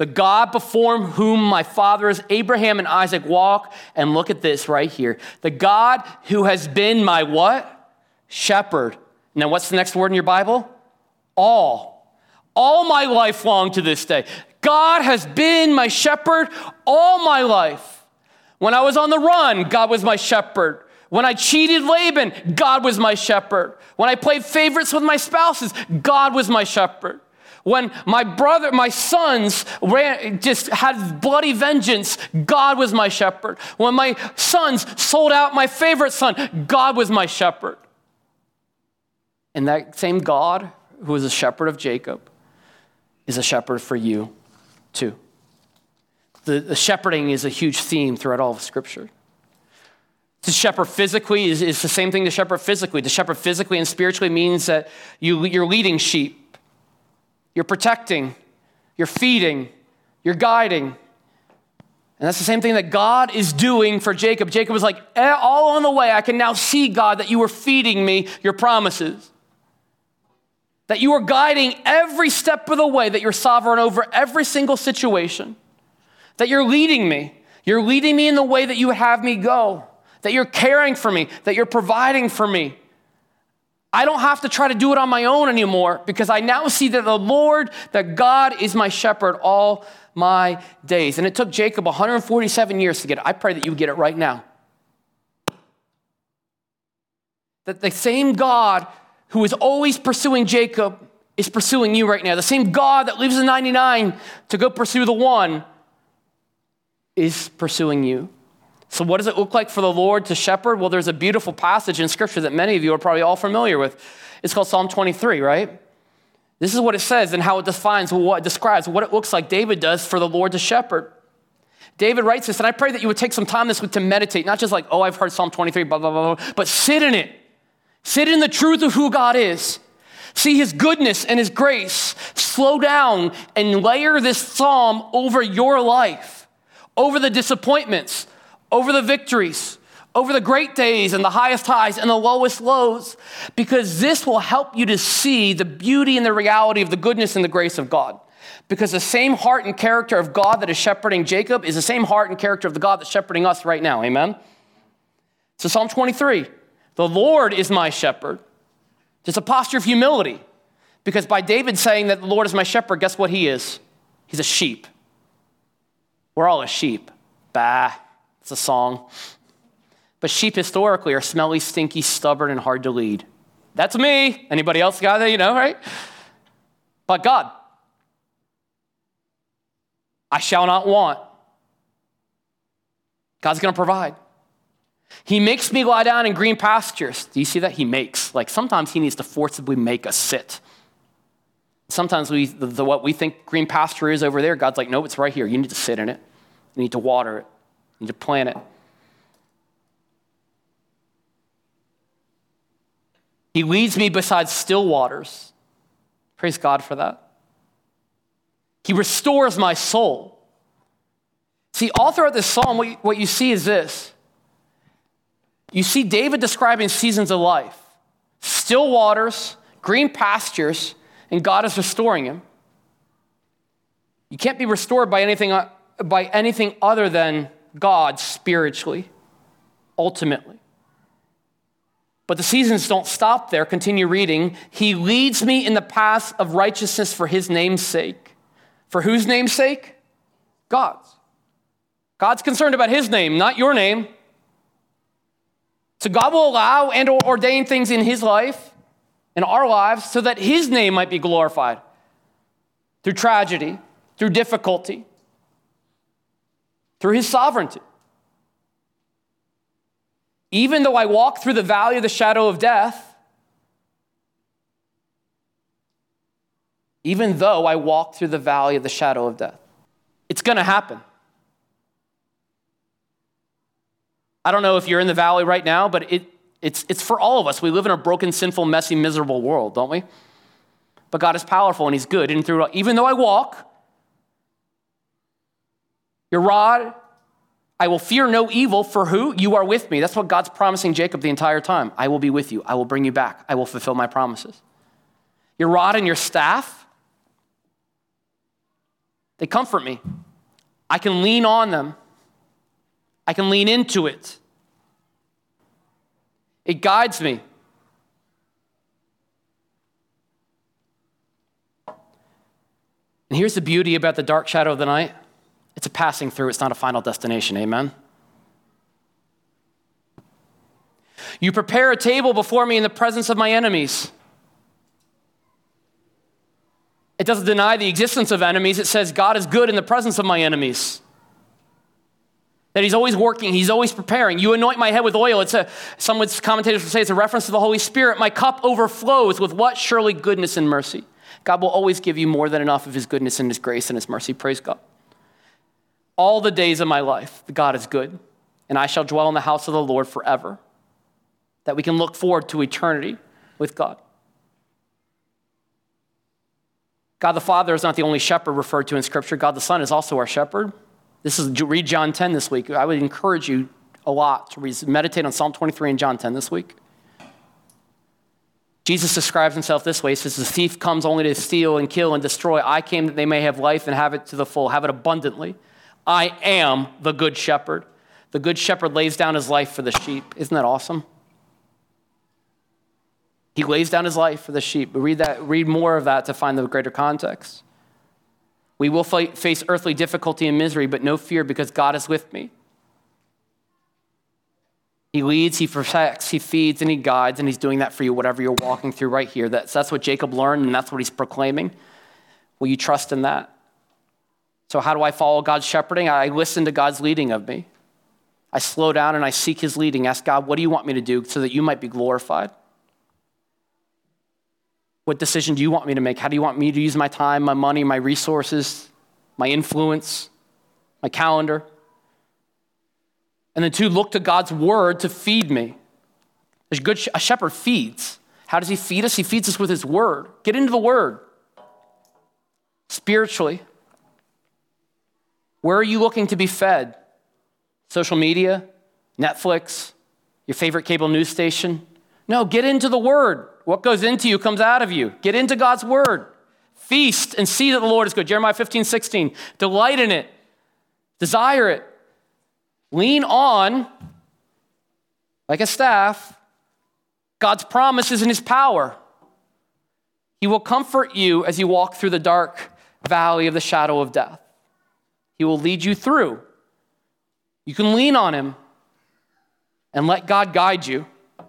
the God before whom my fathers Abraham and Isaac walk. And look at this right here. The God who has been my what? Shepherd. Now, what's the next word in your Bible? All. All my life long to this day. God has been my shepherd all my life. When I was on the run, God was my shepherd. When I cheated Laban, God was my shepherd. When I played favorites with my spouses, God was my shepherd. When my brother, my sons ran, just had bloody vengeance, God was my shepherd. When my sons sold out my favorite son, God was my shepherd. And that same God who is a shepherd of Jacob is a shepherd for you too. The, the shepherding is a huge theme throughout all of Scripture. To shepherd physically is, is the same thing to shepherd physically. To shepherd physically and spiritually means that you, you're leading sheep, you're protecting, you're feeding, you're guiding. And that's the same thing that God is doing for Jacob. Jacob was like, eh, all on the way, I can now see, God, that you were feeding me your promises. That you were guiding every step of the way, that you're sovereign over every single situation. That you're leading me. You're leading me in the way that you have me go that you're caring for me, that you're providing for me. I don't have to try to do it on my own anymore because I now see that the Lord, that God is my shepherd all my days. And it took Jacob 147 years to get it. I pray that you get it right now. That the same God who is always pursuing Jacob is pursuing you right now. The same God that leaves the 99 to go pursue the one is pursuing you. So, what does it look like for the Lord to shepherd? Well, there's a beautiful passage in Scripture that many of you are probably all familiar with. It's called Psalm 23, right? This is what it says and how it defines what it describes what it looks like David does for the Lord to shepherd. David writes this, and I pray that you would take some time this week to meditate, not just like, oh, I've heard Psalm 23, blah, blah, blah, blah, but sit in it. Sit in the truth of who God is. See his goodness and his grace. Slow down and layer this psalm over your life, over the disappointments, over the victories, over the great days and the highest highs and the lowest lows, because this will help you to see the beauty and the reality of the goodness and the grace of God. Because the same heart and character of God that is shepherding Jacob is the same heart and character of the God that's shepherding us right now. Amen? So, Psalm 23 The Lord is my shepherd. It's a posture of humility. Because by David saying that the Lord is my shepherd, guess what he is? He's a sheep. We're all a sheep. Bah. It's a song. But sheep historically are smelly, stinky, stubborn, and hard to lead. That's me. Anybody else got that? You know, right? But God, I shall not want. God's going to provide. He makes me lie down in green pastures. Do you see that? He makes. Like sometimes he needs to forcibly make us sit. Sometimes we, the, the, what we think green pasture is over there, God's like, no, it's right here. You need to sit in it. You need to water it and to plant it. He leads me beside still waters. Praise God for that. He restores my soul. See, all throughout this psalm, what you, what you see is this. You see David describing seasons of life still waters, green pastures, and God is restoring him. You can't be restored by anything, uh, by anything other than God spiritually, ultimately. But the seasons don't stop there. Continue reading. He leads me in the path of righteousness for his name's sake. For whose name's sake? God's. God's concerned about his name, not your name. So God will allow and ordain things in his life, in our lives, so that his name might be glorified through tragedy, through difficulty, through his sovereignty. Even though I walk through the valley of the shadow of death, even though I walk through the valley of the shadow of death, it's going to happen. I don't know if you're in the valley right now, but it, it's, it's for all of us. We live in a broken, sinful, messy, miserable world, don't we? But God is powerful and He's good. And through, even though I walk, your rod, I will fear no evil, for who? You are with me. That's what God's promising Jacob the entire time. I will be with you. I will bring you back. I will fulfill my promises. Your rod and your staff, they comfort me. I can lean on them, I can lean into it. It guides me. And here's the beauty about the dark shadow of the night it's a passing through, it's not a final destination. Amen? You prepare a table before me in the presence of my enemies. It doesn't deny the existence of enemies. It says God is good in the presence of my enemies. That he's always working, he's always preparing. You anoint my head with oil. It's a, some commentators would say it's a reference to the Holy Spirit. My cup overflows with what? Surely goodness and mercy. God will always give you more than enough of his goodness and his grace and his mercy. Praise God all the days of my life, God is good. and I shall dwell in the house of the Lord forever. That we can look forward to eternity with God. God the Father is not the only shepherd referred to in Scripture. God the Son is also our shepherd. This is read John 10 this week. I would encourage you a lot to meditate on Psalm 23 and John 10 this week. Jesus describes himself this way. He says, The thief comes only to steal and kill and destroy. I came that they may have life and have it to the full, have it abundantly. I am the good shepherd. The good shepherd lays down his life for the sheep. Isn't that awesome? He lays down his life for the sheep. Read, that, read more of that to find the greater context. We will face earthly difficulty and misery, but no fear because God is with me. He leads, he protects, he feeds, and he guides, and he's doing that for you, whatever you're walking through right here. That's, that's what Jacob learned, and that's what he's proclaiming. Will you trust in that? So, how do I follow God's shepherding? I listen to God's leading of me. I slow down and I seek his leading. Ask God, what do you want me to do so that you might be glorified? What decision do you want me to make? How do you want me to use my time, my money, my resources, my influence, my calendar? And then, two, look to God's word to feed me. A good a shepherd feeds. How does he feed us? He feeds us with his word. Get into the word. Spiritually. Where are you looking to be fed? Social media? Netflix? Your favorite cable news station? No, get into the word. What goes into you comes out of you. Get into God's word. Feast and see that the Lord is good. Jeremiah 15, 16. Delight in it. Desire it. Lean on, like a staff, God's promises and his power. He will comfort you as you walk through the dark valley of the shadow of death. He will lead you through. You can lean on him and let God guide you. A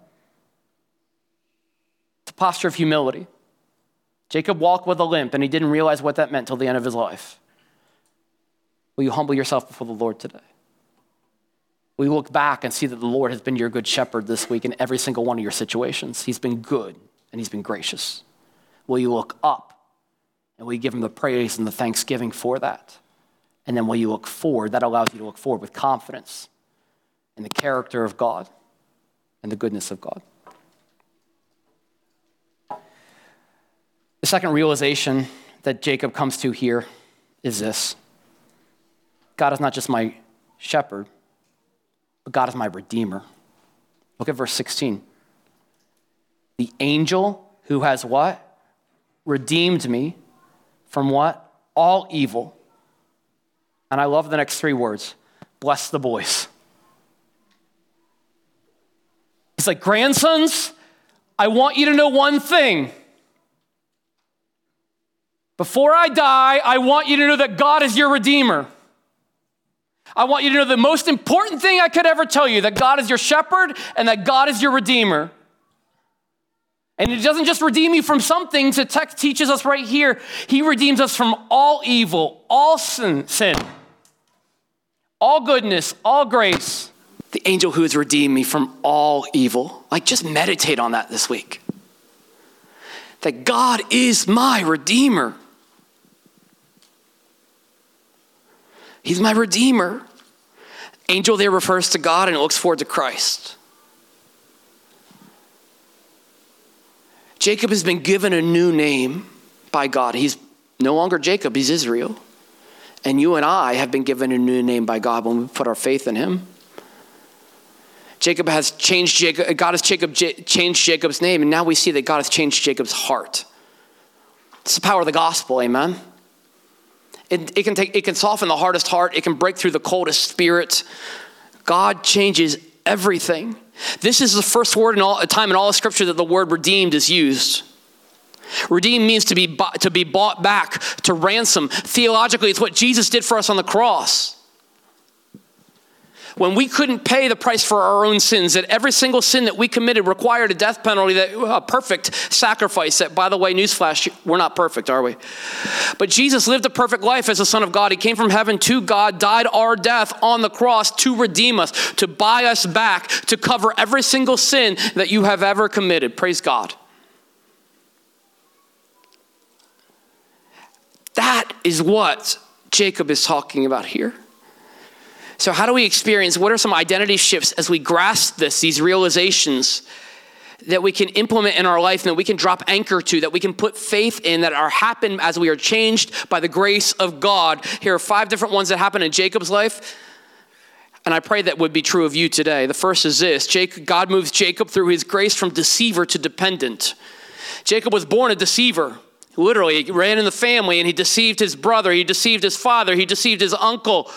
posture of humility. Jacob walked with a limp, and he didn't realize what that meant till the end of his life. Will you humble yourself before the Lord today? We look back and see that the Lord has been your good shepherd this week in every single one of your situations. He's been good and he's been gracious. Will you look up and will you give him the praise and the thanksgiving for that? And then will you look forward? That allows you to look forward with confidence in the character of God and the goodness of God. The second realization that Jacob comes to here is this God is not just my shepherd, but God is my redeemer. Look at verse 16. The angel who has what? Redeemed me from what? All evil. And I love the next three words bless the boys. He's like, grandsons, I want you to know one thing. Before I die, I want you to know that God is your Redeemer. I want you to know the most important thing I could ever tell you that God is your shepherd and that God is your Redeemer. And He doesn't just redeem you from some things, the text teaches us right here. He redeems us from all evil, all sin, sin all goodness, all grace. The angel who has redeemed me from all evil. Like, just meditate on that this week. That God is my Redeemer. He's my Redeemer. Angel there refers to God and it looks forward to Christ. Jacob has been given a new name by God. He's no longer Jacob, he's Israel. And you and I have been given a new name by God when we put our faith in him. Jacob has changed Jacob, uh, God has Jacob, changed Jacob's name, and now we see that God has changed Jacob's heart. It's the power of the gospel, amen. It, it, can take, it can soften the hardest heart, it can break through the coldest spirit. God changes everything. This is the first word in all time in all of Scripture that the word redeemed is used. Redeemed means to be, to be bought back, to ransom. Theologically, it's what Jesus did for us on the cross. When we couldn't pay the price for our own sins, that every single sin that we committed required a death penalty, that a perfect sacrifice. That, by the way, newsflash, we're not perfect, are we? But Jesus lived a perfect life as the Son of God. He came from heaven to God, died our death on the cross to redeem us, to buy us back, to cover every single sin that you have ever committed. Praise God. That is what Jacob is talking about here. So, how do we experience? What are some identity shifts as we grasp this, these realizations that we can implement in our life and that we can drop anchor to, that we can put faith in, that are happen as we are changed by the grace of God? Here are five different ones that happen in Jacob's life. And I pray that would be true of you today. The first is this Jacob, God moves Jacob through his grace from deceiver to dependent. Jacob was born a deceiver. Literally, he ran in the family and he deceived his brother, he deceived his father, he deceived his uncle.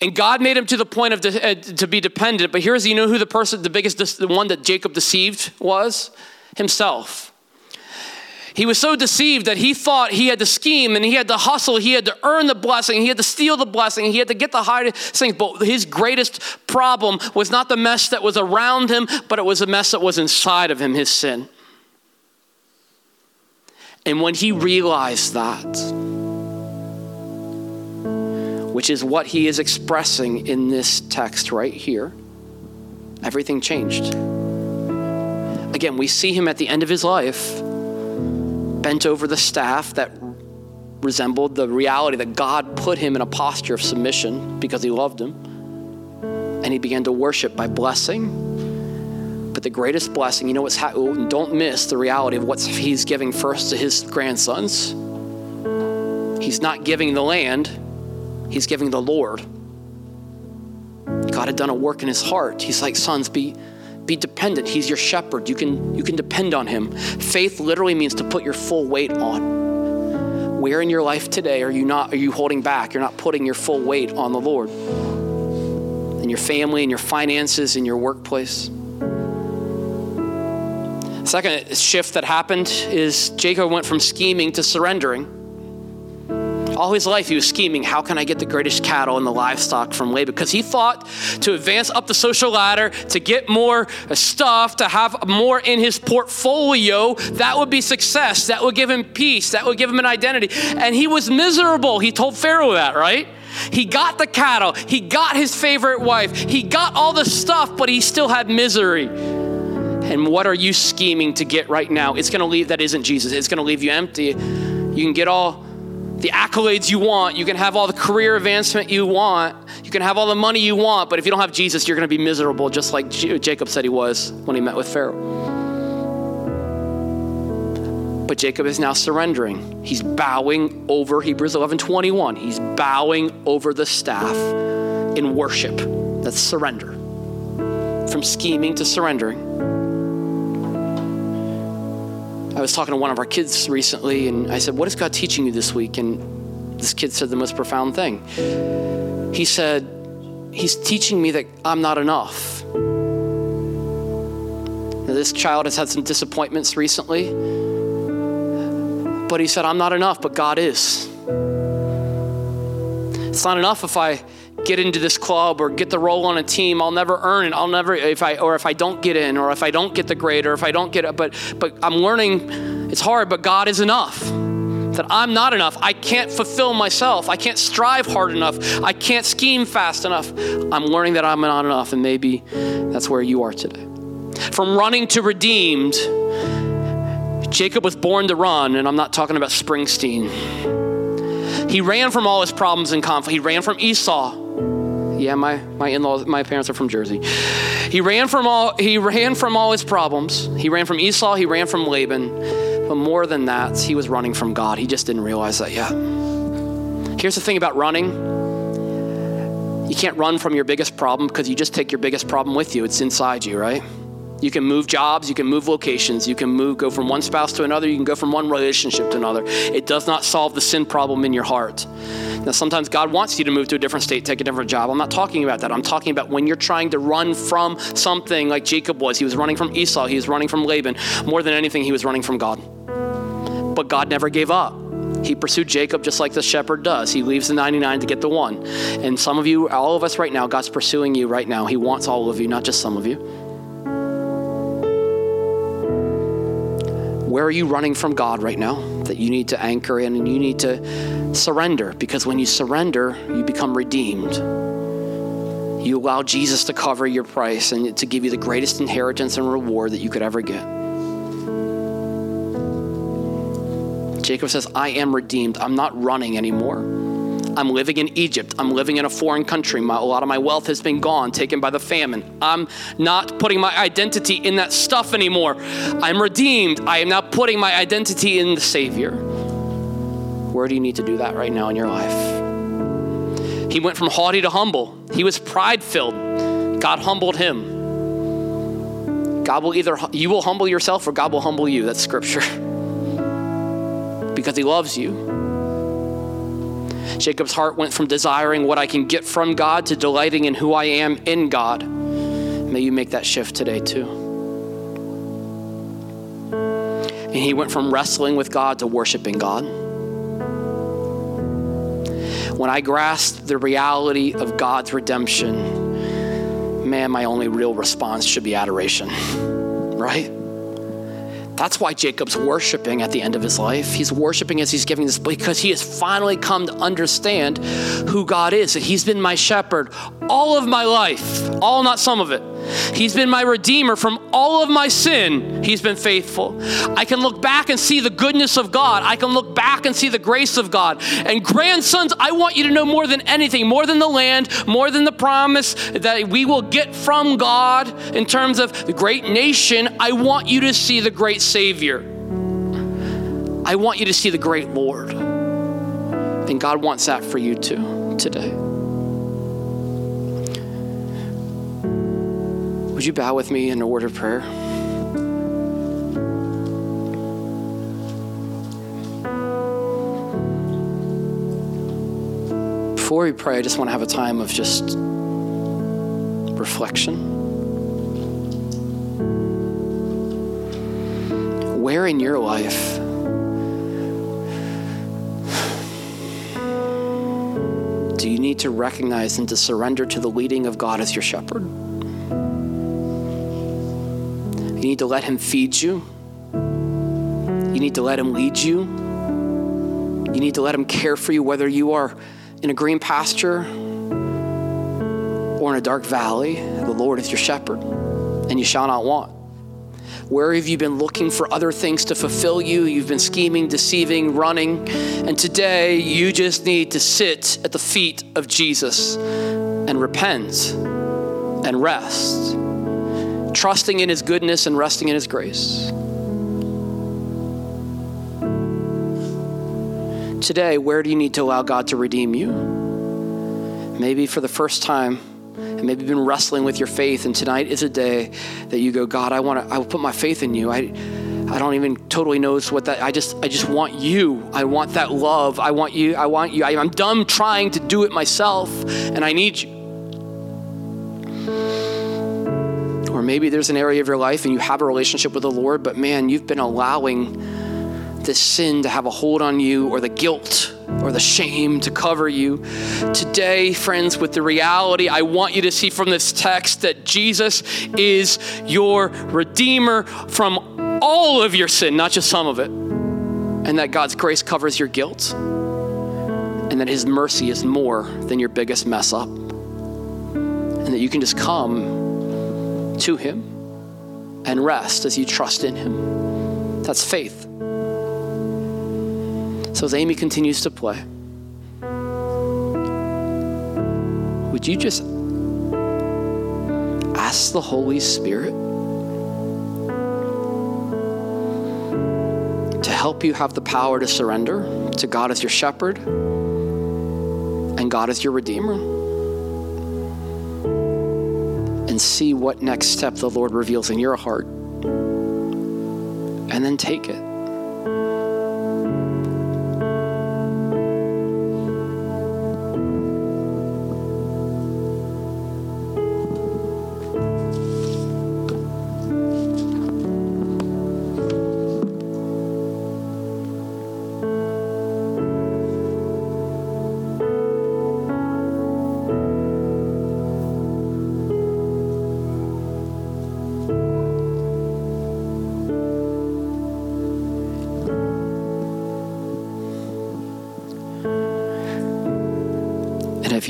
And God made him to the point of de- uh, to be dependent. But here's you know who the person, the biggest, the one that Jacob deceived was himself. He was so deceived that he thought he had to scheme and he had to hustle, he had to earn the blessing, he had to steal the blessing, he had to get the highest things. But his greatest problem was not the mess that was around him, but it was the mess that was inside of him, his sin. And when he realized that, which is what he is expressing in this text right here, everything changed. Again, we see him at the end of his life, bent over the staff that resembled the reality that God put him in a posture of submission because he loved him. And he began to worship by blessing the greatest blessing, you know what's ha- don't miss the reality of what he's giving first to his grandsons. He's not giving the land, he's giving the Lord. God had done a work in his heart. He's like, sons, be be dependent. He's your shepherd. You can you can depend on him. Faith literally means to put your full weight on. Where in your life today are you not are you holding back? You're not putting your full weight on the Lord. In your family, in your finances, in your workplace. Second shift that happened is Jacob went from scheming to surrendering. All his life, he was scheming, how can I get the greatest cattle and the livestock from Laban? Because he thought to advance up the social ladder, to get more stuff, to have more in his portfolio, that would be success. That would give him peace. That would give him an identity. And he was miserable. He told Pharaoh that, right? He got the cattle, he got his favorite wife, he got all the stuff, but he still had misery. And what are you scheming to get right now? It's going to leave, that isn't Jesus. It's going to leave you empty. You can get all the accolades you want. You can have all the career advancement you want. You can have all the money you want. But if you don't have Jesus, you're going to be miserable, just like Jacob said he was when he met with Pharaoh. But Jacob is now surrendering. He's bowing over Hebrews 11 21. He's bowing over the staff in worship. That's surrender. From scheming to surrendering. I was talking to one of our kids recently, and I said, What is God teaching you this week? And this kid said the most profound thing. He said, He's teaching me that I'm not enough. Now, this child has had some disappointments recently, but he said, I'm not enough, but God is. It's not enough if I get into this club or get the role on a team, I'll never earn it. I'll never if I or if I don't get in or if I don't get the grade or if I don't get it. But but I'm learning it's hard, but God is enough. That I'm not enough. I can't fulfill myself. I can't strive hard enough. I can't scheme fast enough. I'm learning that I'm not enough, and maybe that's where you are today. From running to redeemed, Jacob was born to run, and I'm not talking about Springsteen. He ran from all his problems and conflict. He ran from Esau. Yeah, my, my in-laws, my parents are from Jersey. He ran from all he ran from all his problems. He ran from Esau, he ran from Laban. But more than that, he was running from God. He just didn't realize that yet. Here's the thing about running. You can't run from your biggest problem because you just take your biggest problem with you. It's inside you, right? You can move jobs, you can move locations, you can move go from one spouse to another, you can go from one relationship to another. It does not solve the sin problem in your heart. Now sometimes God wants you to move to a different state, take a different job. I'm not talking about that. I'm talking about when you're trying to run from something like Jacob was. He was running from Esau, he was running from Laban. More than anything, he was running from God. But God never gave up. He pursued Jacob just like the shepherd does. He leaves the 99 to get the one. And some of you, all of us right now, God's pursuing you right now. He wants all of you, not just some of you. Where are you running from God right now that you need to anchor in and you need to surrender? Because when you surrender, you become redeemed. You allow Jesus to cover your price and to give you the greatest inheritance and reward that you could ever get. Jacob says, I am redeemed. I'm not running anymore. I'm living in Egypt. I'm living in a foreign country. My, a lot of my wealth has been gone, taken by the famine. I'm not putting my identity in that stuff anymore. I'm redeemed. I am now putting my identity in the Savior. Where do you need to do that right now in your life? He went from haughty to humble. He was pride filled. God humbled him. God will either, you will humble yourself or God will humble you. That's scripture. because he loves you. Jacob's heart went from desiring what I can get from God to delighting in who I am in God. May you make that shift today, too. And he went from wrestling with God to worshiping God. When I grasped the reality of God's redemption, man, my only real response should be adoration, right? That's why Jacob's worshiping at the end of his life. He's worshiping as he's giving this because he has finally come to understand who God is. That he's been my shepherd all of my life, all, not some of it. He's been my redeemer from all of my sin. He's been faithful. I can look back and see the goodness of God. I can look back and see the grace of God. And grandsons, I want you to know more than anything, more than the land, more than the promise that we will get from God in terms of the great nation. I want you to see the great Savior. I want you to see the great Lord. And God wants that for you too today. You bow with me in a word of prayer? Before we pray, I just want to have a time of just reflection. Where in your life do you need to recognize and to surrender to the leading of God as your shepherd? You need to let Him feed you. You need to let Him lead you. You need to let Him care for you, whether you are in a green pasture or in a dark valley. The Lord is your shepherd, and you shall not want. Where have you been looking for other things to fulfill you? You've been scheming, deceiving, running. And today you just need to sit at the feet of Jesus and repent and rest trusting in His goodness and resting in His grace. Today, where do you need to allow God to redeem you? Maybe for the first time, and maybe you've been wrestling with your faith, and tonight is a day that you go, God, I want to, I will put my faith in you. I, I don't even totally know what that. I just, I just want you. I want that love. I want you. I want you. I, I'm done trying to do it myself, and I need you. Maybe there's an area of your life and you have a relationship with the Lord, but man, you've been allowing this sin to have a hold on you or the guilt or the shame to cover you. Today, friends, with the reality I want you to see from this text that Jesus is your Redeemer from all of your sin, not just some of it, and that God's grace covers your guilt, and that His mercy is more than your biggest mess up, and that you can just come to Him and rest as you trust in Him. That's faith. So as Amy continues to play, would you just ask the Holy Spirit to help you have the power to surrender to God as your shepherd and God as your redeemer? And see what next step the Lord reveals in your heart. And then take it.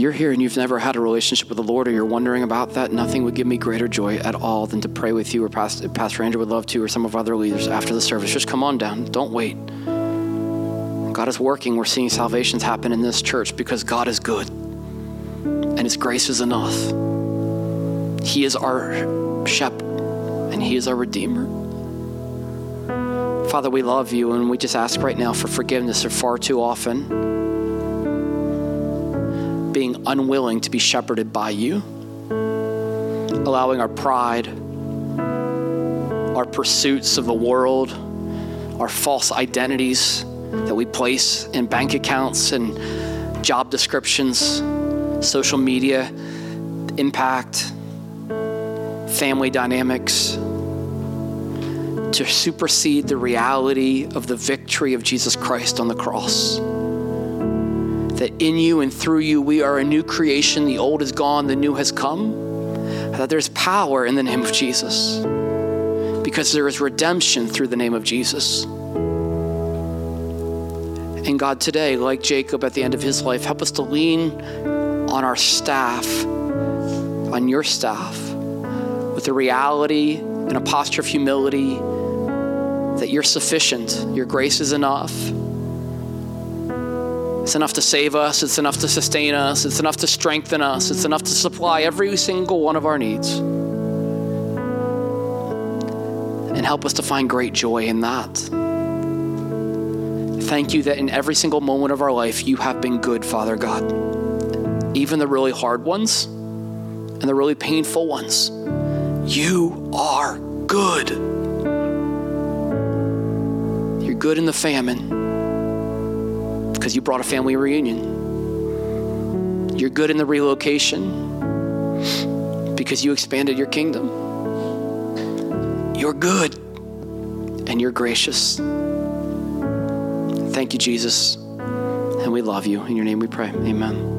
You're here and you've never had a relationship with the Lord or you're wondering about that, nothing would give me greater joy at all than to pray with you or Pastor, Pastor Andrew would love to or some of our other leaders after the service. Just come on down. Don't wait. God is working. We're seeing salvations happen in this church because God is good and His grace is enough. He is our shepherd and He is our Redeemer. Father, we love you and we just ask right now for forgiveness for far too often being unwilling to be shepherded by you, allowing our pride, our pursuits of the world, our false identities that we place in bank accounts and job descriptions, social media, impact, family dynamics, to supersede the reality of the victory of Jesus Christ on the cross that in you and through you we are a new creation. The old is gone, the new has come. That there's power in the name of Jesus because there is redemption through the name of Jesus. And God, today, like Jacob at the end of his life, help us to lean on our staff, on your staff, with a reality and a posture of humility that you're sufficient, your grace is enough it's enough to save us, it's enough to sustain us, it's enough to strengthen us, it's enough to supply every single one of our needs. And help us to find great joy in that. Thank you that in every single moment of our life, you have been good, Father God. Even the really hard ones and the really painful ones. You are good. You're good in the famine because you brought a family reunion. You're good in the relocation because you expanded your kingdom. You're good and you're gracious. Thank you, Jesus. And we love you. In your name we pray. Amen.